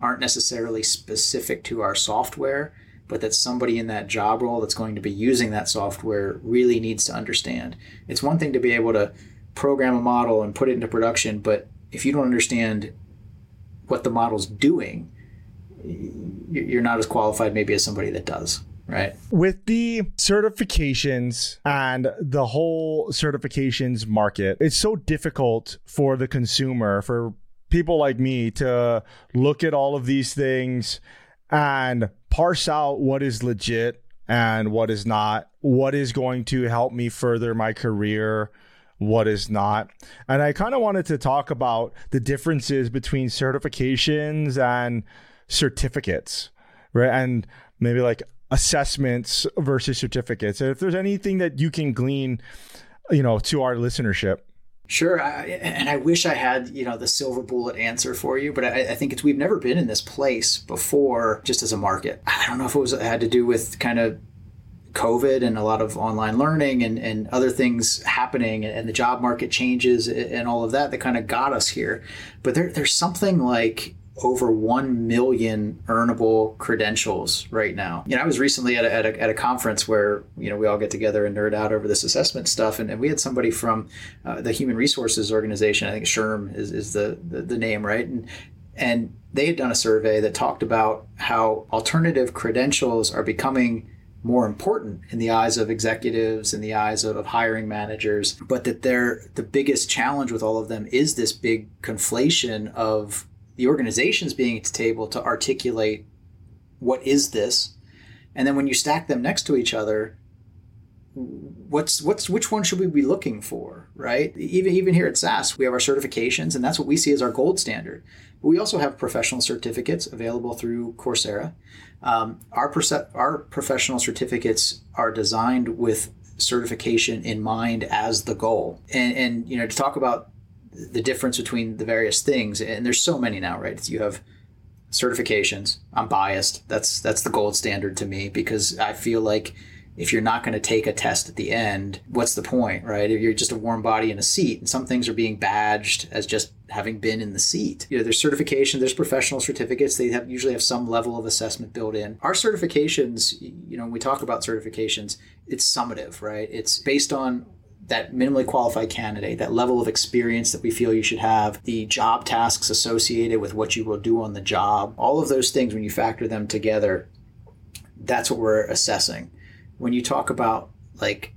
aren't necessarily specific to our software, but that somebody in that job role that's going to be using that software really needs to understand. It's one thing to be able to program a model and put it into production, but if you don't understand what the model's doing, you're not as qualified maybe as somebody that does. Right. With the certifications and the whole certifications market, it's so difficult for the consumer, for people like me to look at all of these things and parse out what is legit and what is not, what is going to help me further my career, what is not. And I kind of wanted to talk about the differences between certifications and certificates, right? And maybe like assessments versus certificates. And if there's anything that you can glean, you know, to our listenership. Sure, I, and I wish I had you know the silver bullet answer for you, but I, I, think it's we've never been in this place before, just as a market. I don't know if it was it had to do with kind of COVID and a lot of online learning and, and other things happening, and the job market changes and all of that that kind of got us here. But there, there's something like over 1 million earnable credentials right now. You know, I was recently at a, at a, at a conference where, you know, we all get together and nerd out over this assessment stuff. And, and we had somebody from uh, the Human Resources Organization, I think SHRM is, is the, the, the name, right? And, and they had done a survey that talked about how alternative credentials are becoming more important in the eyes of executives in the eyes of, of, hiring managers but that they're the biggest challenge with all of them is this big conflation of the organizations being at the table to articulate what is this. And then when you stack them next to each other what's what's which one should we be looking for right? Even even here at SAS, we have our certifications and that's what we see as our gold standard. But we also have professional certificates available through Coursera. Um, our our professional certificates are designed with certification in mind as the goal. And and you know to talk about the difference between the various things and there's so many now right? You have certifications. I'm biased. That's that's the gold standard to me because i feel like if you're not going to take a test at the end what's the point right? If you're just a warm body in a seat and some things are being badged as just having been in the seat. You know there's certification there's professional certificates. They have usually have some level of assessment built in. Our certifications you know when we talk about certifications it's summative right? It's based on that minimally qualified candidate, that level of experience that we feel you should have, the job tasks associated with what you will do on the job, all of those things, when you factor them together, that's what we're assessing. When you talk about like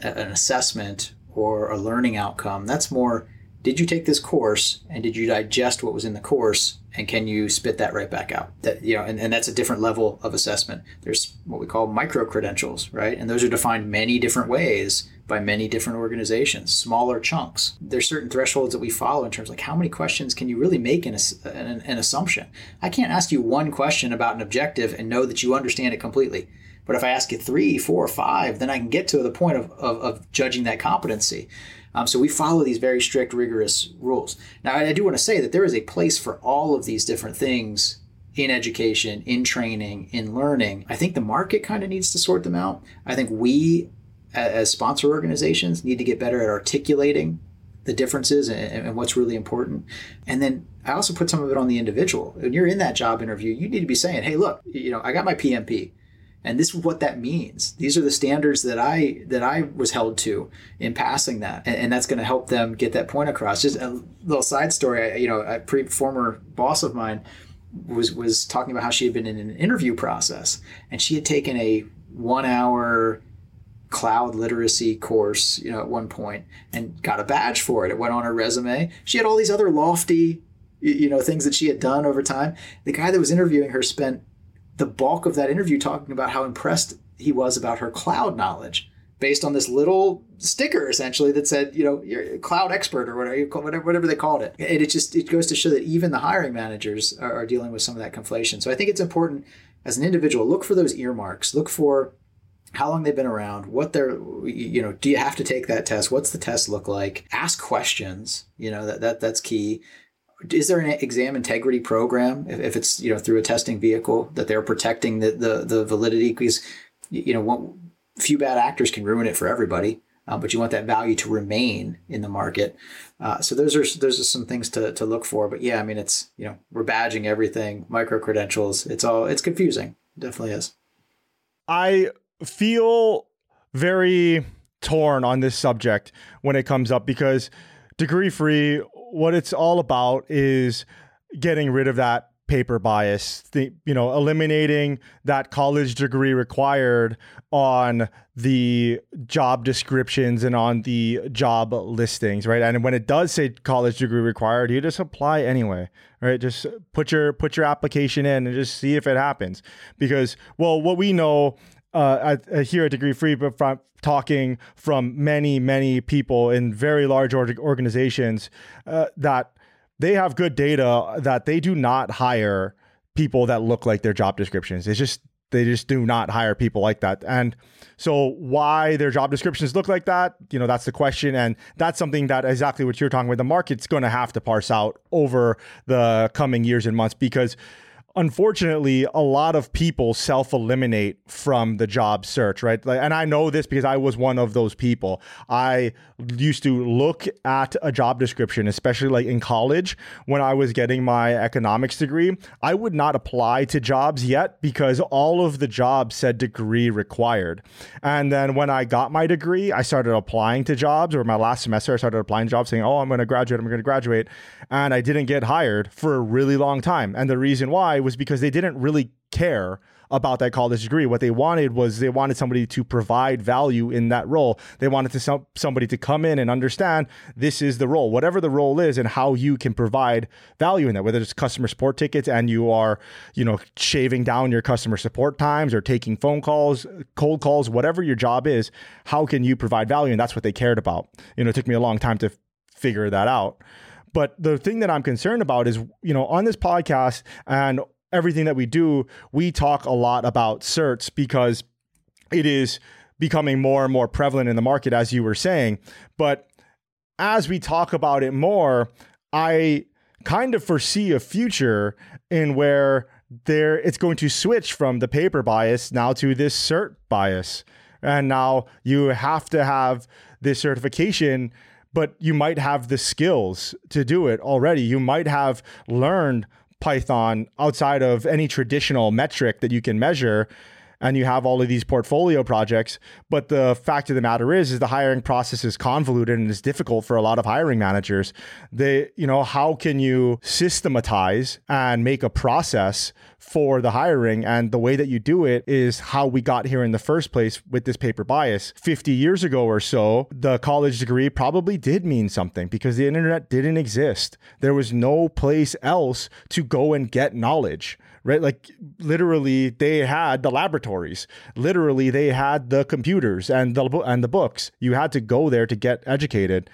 an assessment or a learning outcome. That's more did you take this course and did you digest what was in the course and can you spit that right back out that you know and, and that's a different level of assessment there's what we call micro credentials right and those are defined many different ways by many different organizations smaller chunks there's certain thresholds that we follow in terms of like how many questions can you really make an, an, an assumption i can't ask you one question about an objective and know that you understand it completely but if i ask you three four five then i can get to the point of, of, of judging that competency um, so we follow these very strict, rigorous rules. Now, I do want to say that there is a place for all of these different things in education, in training, in learning. I think the market kind of needs to sort them out. I think we, as sponsor organizations, need to get better at articulating the differences and, and, what's really important. And then I also put some of it on the individual. When you're in that job interview, you need to be saying, hey, look, you know, I got my PMP and this is what that means these are the standards that i that i was held to in passing that and, and that's going to help them get that point across just a little side story you know a pre former boss of mine was was talking about how she had been in an interview process and she had taken a one hour cloud literacy course you know at one point and got a badge for it it went on her resume she had all these other lofty you know things that she had done over time the guy that was interviewing her spent the bulk of that interview talking about how impressed he was about her cloud knowledge based on this little sticker essentially that said, you know, you're a cloud expert or whatever, whatever, they called it. And it just, it goes to show that even the hiring managers are, are dealing with some of that conflation. So I think it's important as an individual, look for those earmarks, look for how long they've been around, what they're, you know, do you have to take that test? What's the test look like? Ask questions, you know, that, that that's key is there an exam integrity program if, if it's you know through a testing vehicle that they're protecting the the, the validity because you know one, few bad actors can ruin it for everybody uh, but you want that value to remain in the market uh, so those are those are some things to, to look for but yeah i mean it's you know we're badging everything micro credentials it's all it's confusing it definitely is i feel very torn on this subject when it comes up because degree free what it's all about is getting rid of that paper bias, the, you know, eliminating that college degree required on the job descriptions and on the job listings, right? And when it does say college degree required, you just apply anyway, right? Just put your put your application in and just see if it happens. Because well, what we know uh, at, here at Degree Free, but from talking from many, many people in very large organizations, uh, that they have good data that they do not hire people that look like their job descriptions. It's just they just do not hire people like that. And so why their job descriptions look like that, you know, that's the question. And that's something that exactly what you're talking about. The market's going to have to parse out over the coming years and months because unfortunately a lot of people self-eliminate from the job search right? Like, and i know this because i was one of those people. I used to look at a job description especially like in college when i was getting my economics degree. I would not apply to jobs yet because all of the jobs said degree required. And then when i got my degree i started applying to jobs or my last semester i started applying jobs saying oh i'm going to graduate i'm going to graduate and i didn't get hired for a really long time. And the reason why was because they didn't really care about that college degree. What they wanted was they wanted somebody to provide value in that role. They wanted to some, somebody to come in and understand this is the role, whatever the role is, and how you can provide value in that. Whether it's customer support tickets and you are, you know, shaving down your customer support times or taking phone calls, cold calls, whatever your job is, how can you provide value? And that's what they cared about. You know, it took me a long time to figure that out. But the thing that I'm concerned about is, you know, on this podcast and everything that we do, we talk a lot about certs because it is becoming more and more prevalent in the market, as you were saying. But as we talk about it more, I kind of foresee a future in where there it's going to switch from the paper bias now to this cert bias. And now you have to have this certification, but you might have the skills to do it already. You might have learned Python outside of any traditional metric that you can measure and you have all of these portfolio projects but the fact of the matter is is the hiring process is convoluted and it's difficult for a lot of hiring managers they you know how can you systematize and make a process for the hiring. And the way that you do it is how we got here in the first place with this paper bias. 50 years ago or so, the college degree probably did mean something because the internet didn't exist. There was no place else to go and get knowledge right? Like literally, they had the laboratories. Literally, they had the computers and the and the books. You had to go there to get educated.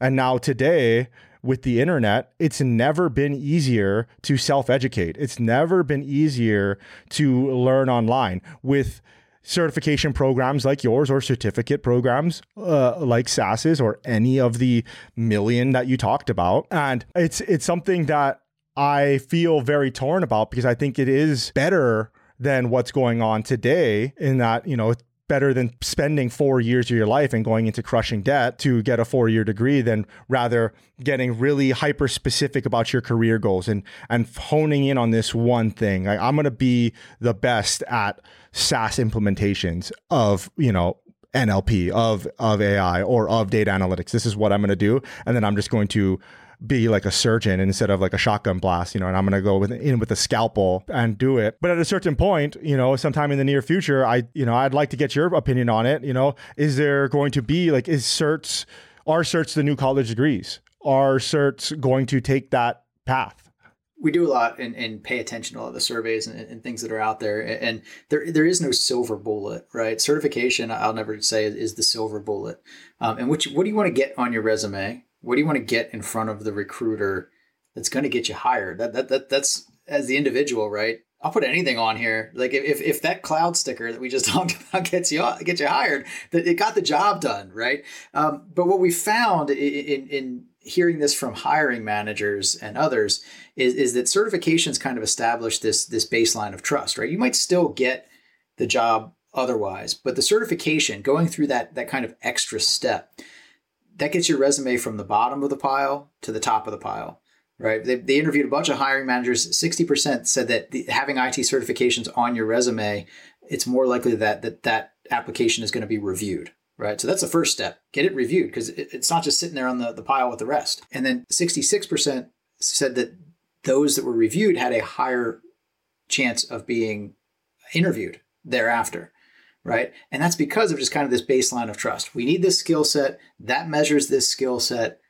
And now today, with the internet, it's never been easier to self educate. It's never been easier to learn online with certification programs like yours or certificate programs uh, like SAS's or any of the million that you talked about. And it's it's something that I feel very torn about because I think it is better than what's going on today in that, you know, better than spending four years of your life and going into crushing debt to get a four year degree than rather getting really hyper specific about your career goals and and honing in on this one thing. Like, I'm going to be the best at SAS implementations of you know NLP of of AI or of data analytics. This is what I'm going to do, and then I'm just going to be like a surgeon instead of like a shotgun blast, you know, and I'm going to go with in with a scalpel and do it. But at a certain point, you know, sometime in the near future, I, you know, I'd like to get your opinion on it. You know, is there going to be like, is certs, are certs the new college degrees? Are certs going to take that path? we do a lot and, and pay attention to a lot of the surveys and, and, things that are out there. And there there is no silver bullet, right? Certification, I'll never say is the silver bullet. Um, and which what do you want to get on your resume? What do you want to get in front of the recruiter that's going to get you hired? That, that, that that's as the individual, right? I'll put anything on here. Like if, if that cloud sticker that we just talked about gets you gets you hired, that it got the job done, right? Um, but what we found in, in hearing this from hiring managers and others is, is that certifications kind of establish this this baseline of trust, right? You might still get the job otherwise, but the certification, going through that that kind of extra step, that gets your resume from the bottom of the pile to the top of the pile right? They, they interviewed a bunch of hiring managers. 60% said that the, having it certifications on your resume it's more likely that that, that application is going to be reviewed right? So that's the first step. Get it reviewed because it, it's not just sitting there on the, the pile with the rest. And then 66% said that those that were reviewed had a higher chance of being interviewed thereafter right? And that's because of just kind of this baseline of trust. We need this skill set that measures this skill set.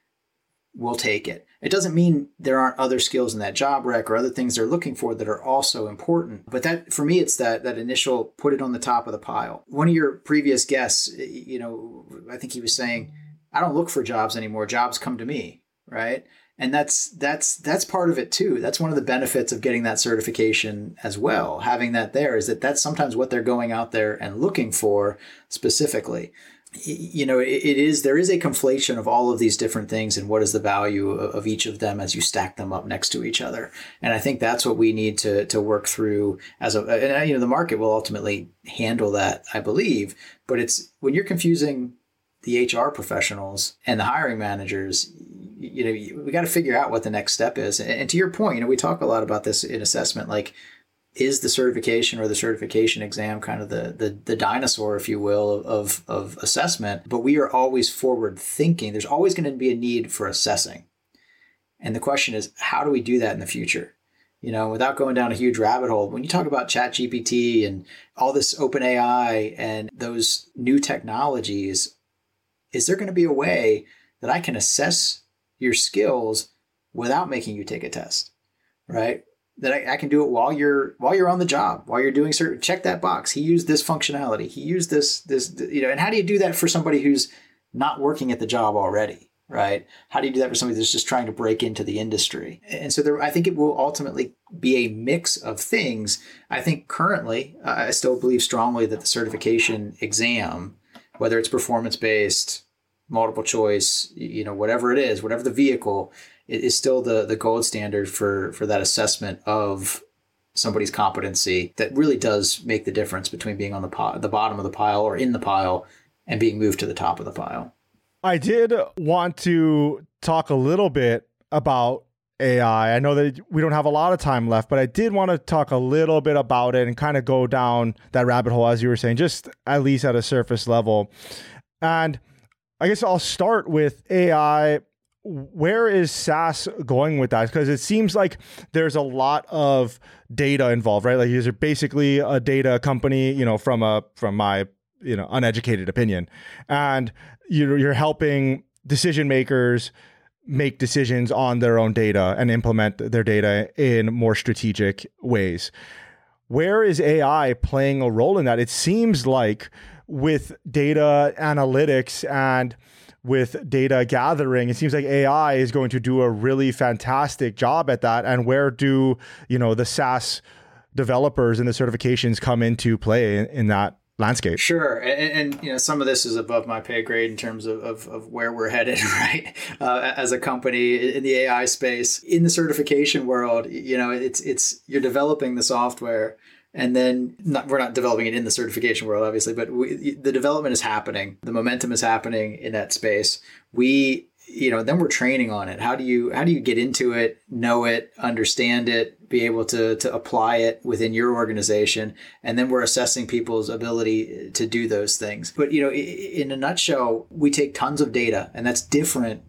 We'll take it. It doesn't mean there aren't other skills in that job rec or other things they're looking for that are also important. But that for me, it's that that initial put it on the top of the pile. One of your previous guests, you know, I think he was saying, I don't look for jobs anymore. Jobs come to me, right? And that's that's that's part of it too. That's one of the benefits of getting that certification as well. Having that there is that that's sometimes what they're going out there and looking for specifically. You know it, is there is a conflation of all of these different things and what is the value of, each of them as you stack them up next to each other. And i think that's what we need to to work through as a and uh, you know the market will ultimately handle that i believe. But it's when you're confusing the hr professionals and the hiring managers you know we got to figure out what the next step is. And to your point you know we talk a lot about this in assessment like is the certification or the certification exam kind of the the, the dinosaur if you will of of assessment but we are always forward thinking. There's always going to be a need for assessing. And the question is how do we do that in the future? You know without going down a huge rabbit hole when you talk about ChatGPT and all this open ai and those new technologies is there going to be a way that i can assess your skills without making you take a test, right? That I, I, can do it while you're while you're on the job, while you're doing certain check that box. He used this functionality. He used this this you know. And how do you do that for somebody who's not working at the job already, right? How do you do that for somebody that's just trying to break into the industry? And so there, I think it will ultimately be a mix of things. I think currently, uh, I still believe strongly that the certification exam, whether it's performance based, multiple choice, you know, whatever it is, whatever the vehicle, it is still the the gold standard for for that assessment of somebody's competency that really does make the difference between being on the po- the bottom of the pile or in the pile and being moved to the top of the pile. I did want to talk a little bit about AI. I know that we don't have a lot of time left, but I did want to talk a little bit about it and kind of go down that rabbit hole, as you were saying, just at least at a surface level. And I guess I'll start with AI where is SAS going with that? Because it seems like there's a lot of data involved, right? Like these are basically a data company, you know, from a from my you know uneducated opinion, and you're you're helping decision makers make decisions on their own data and implement their data in more strategic ways. Where is AI playing a role in that? It seems like with data analytics and with data gathering it seems like ai is going to do a really fantastic job at that. And where do you know the SAS developers and the certifications come into play in, in that landscape? Sure. And, and, you know some of this is above my pay grade in terms of, of, of where we're headed right? Uh, as a company in the ai space in the certification world you know it's it's you're developing the software and then not, we're not developing it in the certification world obviously but we, the development is happening. The momentum is happening in that space. We you know then we're training on it. How do you how do you get into it know it understand it be able to to apply it within your organization? And then we're assessing people's ability to do those things. But you know in a nutshell we take tons of data and that's different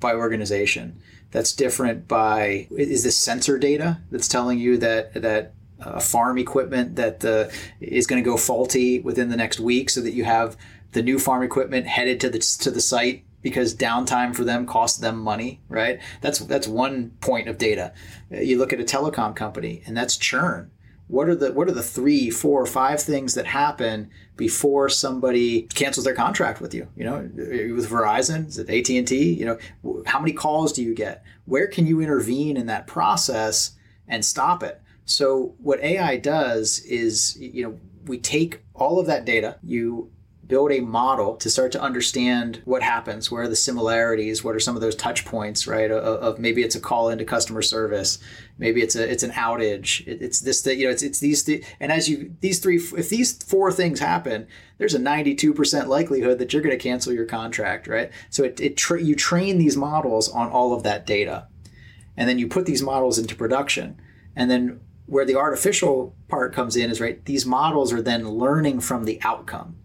by organization. That's different by is this sensor data that's telling you that that uh, farm equipment that uh, is going to go faulty within the next week so that you have the new farm equipment headed to the to the site because downtime for them costs them money right? That's that's one point of data. Uh, you look at a telecom company and that's churn. What are the what are the three, four, or five things that happen before somebody cancels their contract with you? You know with verizon is it at&t you know how many calls do you get? Where can you intervene in that process and stop it so what AI does is, you know, we take all of that data, you build a model to start to understand what happens, where are the similarities, what are some of those touch points, right? Of, of maybe it's a call into customer service, maybe it's a it's an outage, it, it's this that you know it's it's these th- and as you these three if these four things happen, there's a 92% likelihood that you're going to cancel your contract, right? So it, it tra- you train these models on all of that data, and then you put these models into production, and then where the artificial part comes in is right these models are then learning from the outcome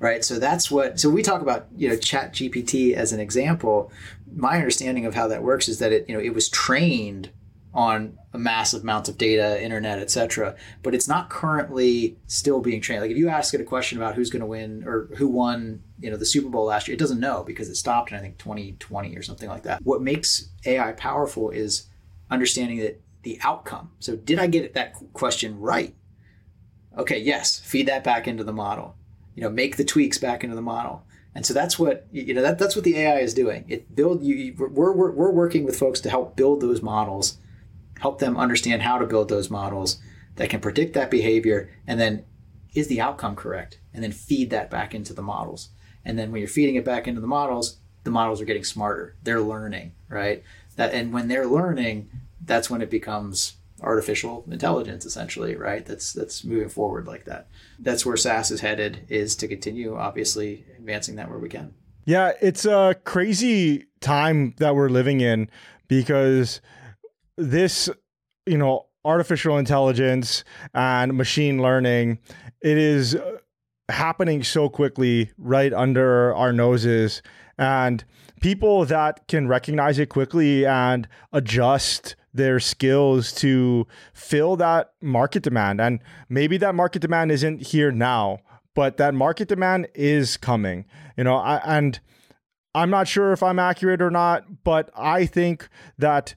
right? So that's what so we talk about you know ChatGPT as an example. My understanding of how that works is that it you know it was trained on a massive amounts of data internet etc but it's not currently still being trained. Like if you ask it a question about who's going to win or who won you know the super bowl last year it doesn't know because it stopped in i think 2020 or something like that. What makes ai powerful is understanding that the outcome. So, did I get that question right? Okay, yes, feed that back into the model. You know, make the tweaks back into the model. And so that's what you know. That, that's what the AI is doing. It build you. We're, we're we're working with folks to help build those models, help them understand how to build those models that can predict that behavior, and then is the outcome correct? And then feed that back into the models. And then when you're feeding it back into the models, the models are getting smarter. They're learning, right? That and when they're learning, that's when it becomes artificial intelligence essentially right? That's that's moving forward like that. That's where SAS is headed is to continue obviously advancing that where we can. Yeah it's a crazy time that we're living in because this you know artificial intelligence and machine learning it is uh, happening so quickly right under our noses. And people that can recognize it quickly and adjust their skills to fill that market demand. And maybe that market demand isn't here now, but that market demand is coming. You know, I, and I'm not sure if I'm accurate or not, but I think that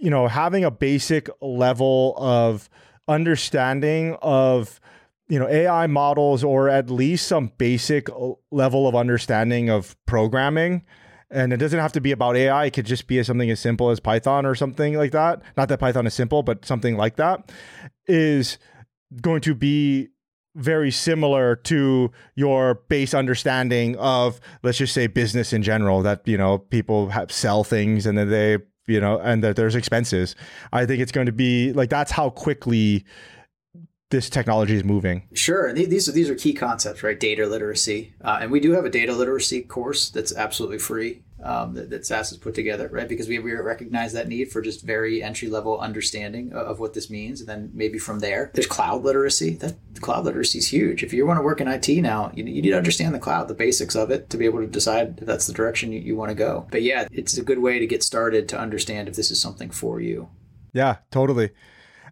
you know having a basic level of understanding of you know AI models or at least some basic level of understanding of programming and it doesn't have to be about AI. It could just be something as simple as Python or something like that. Not that Python is simple, but something like that is going to be very similar to your base understanding of let's just say business in general that you know people have sell things and then they you know and that there's expenses i think it's going to be like that's how quickly this technology is moving. Sure, And these are these are key concepts, right? Data literacy, uh, and we do have a data literacy course that's absolutely free um, that, that SAS has put together, right? Because we, we recognize that need for just very entry level understanding of, of, what this means, and then maybe from there, there's cloud literacy. That cloud literacy is huge. If you want to work in IT now, you, you need to understand the cloud, the basics of it, to be able to decide if that's the direction you, you want to go. But yeah, it's a good way to get started to understand if this is something for you. Yeah, totally.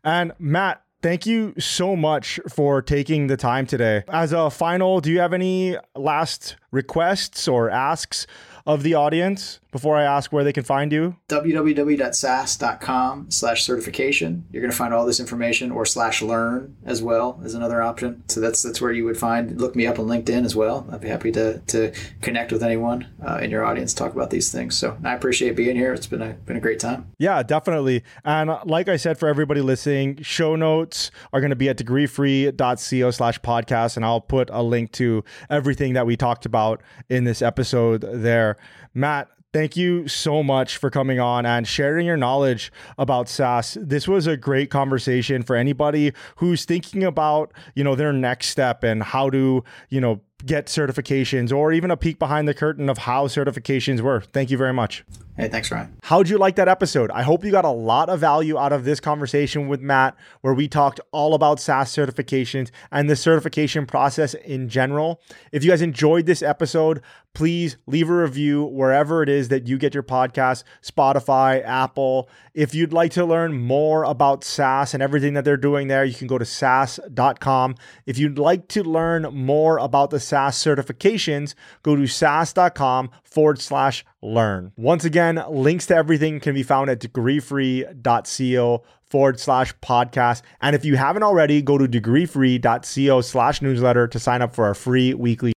And Matt, Thank you so much for taking the time today. As a final, do you have any last requests or asks of the audience before I ask where they can find you? www.sas.com slash certification. You're going to find all this information or slash learn as well as another option. So that's that's where you would find, look me up on LinkedIn as well. I'd be happy to, to connect with anyone uh, in your audience, talk about these things. So I appreciate being here. It's been a, been a great time. Yeah, definitely. And like I said, for everybody listening, show notes are going to be at degreefree.co slash podcast. And I'll put a link to everything that we talked about in this episode there. Matt, thank you so much for coming on and sharing your knowledge about SAS. This was a great conversation for anybody who's thinking about, you know, their next step and how to, you know, get certifications or even a peek behind the curtain of how certifications work. Thank you very much. Hey, thanks, Ryan. How'd you like that episode? I hope you got a lot of value out of this conversation with Matt, where we talked all about SAS certifications and the certification process in general. If you guys enjoyed this episode, please leave a review wherever it is that you get your podcast Spotify, Apple. If you'd like to learn more about SAS and everything that they're doing there, you can go to SAS.com. If you'd like to learn more about the SAS certifications, go to SAS.com forward slash learn. Once again, links to everything can be found at degreefree.co forward slash podcast. And if you haven't already, go to degreefree.co slash newsletter to sign up for our free weekly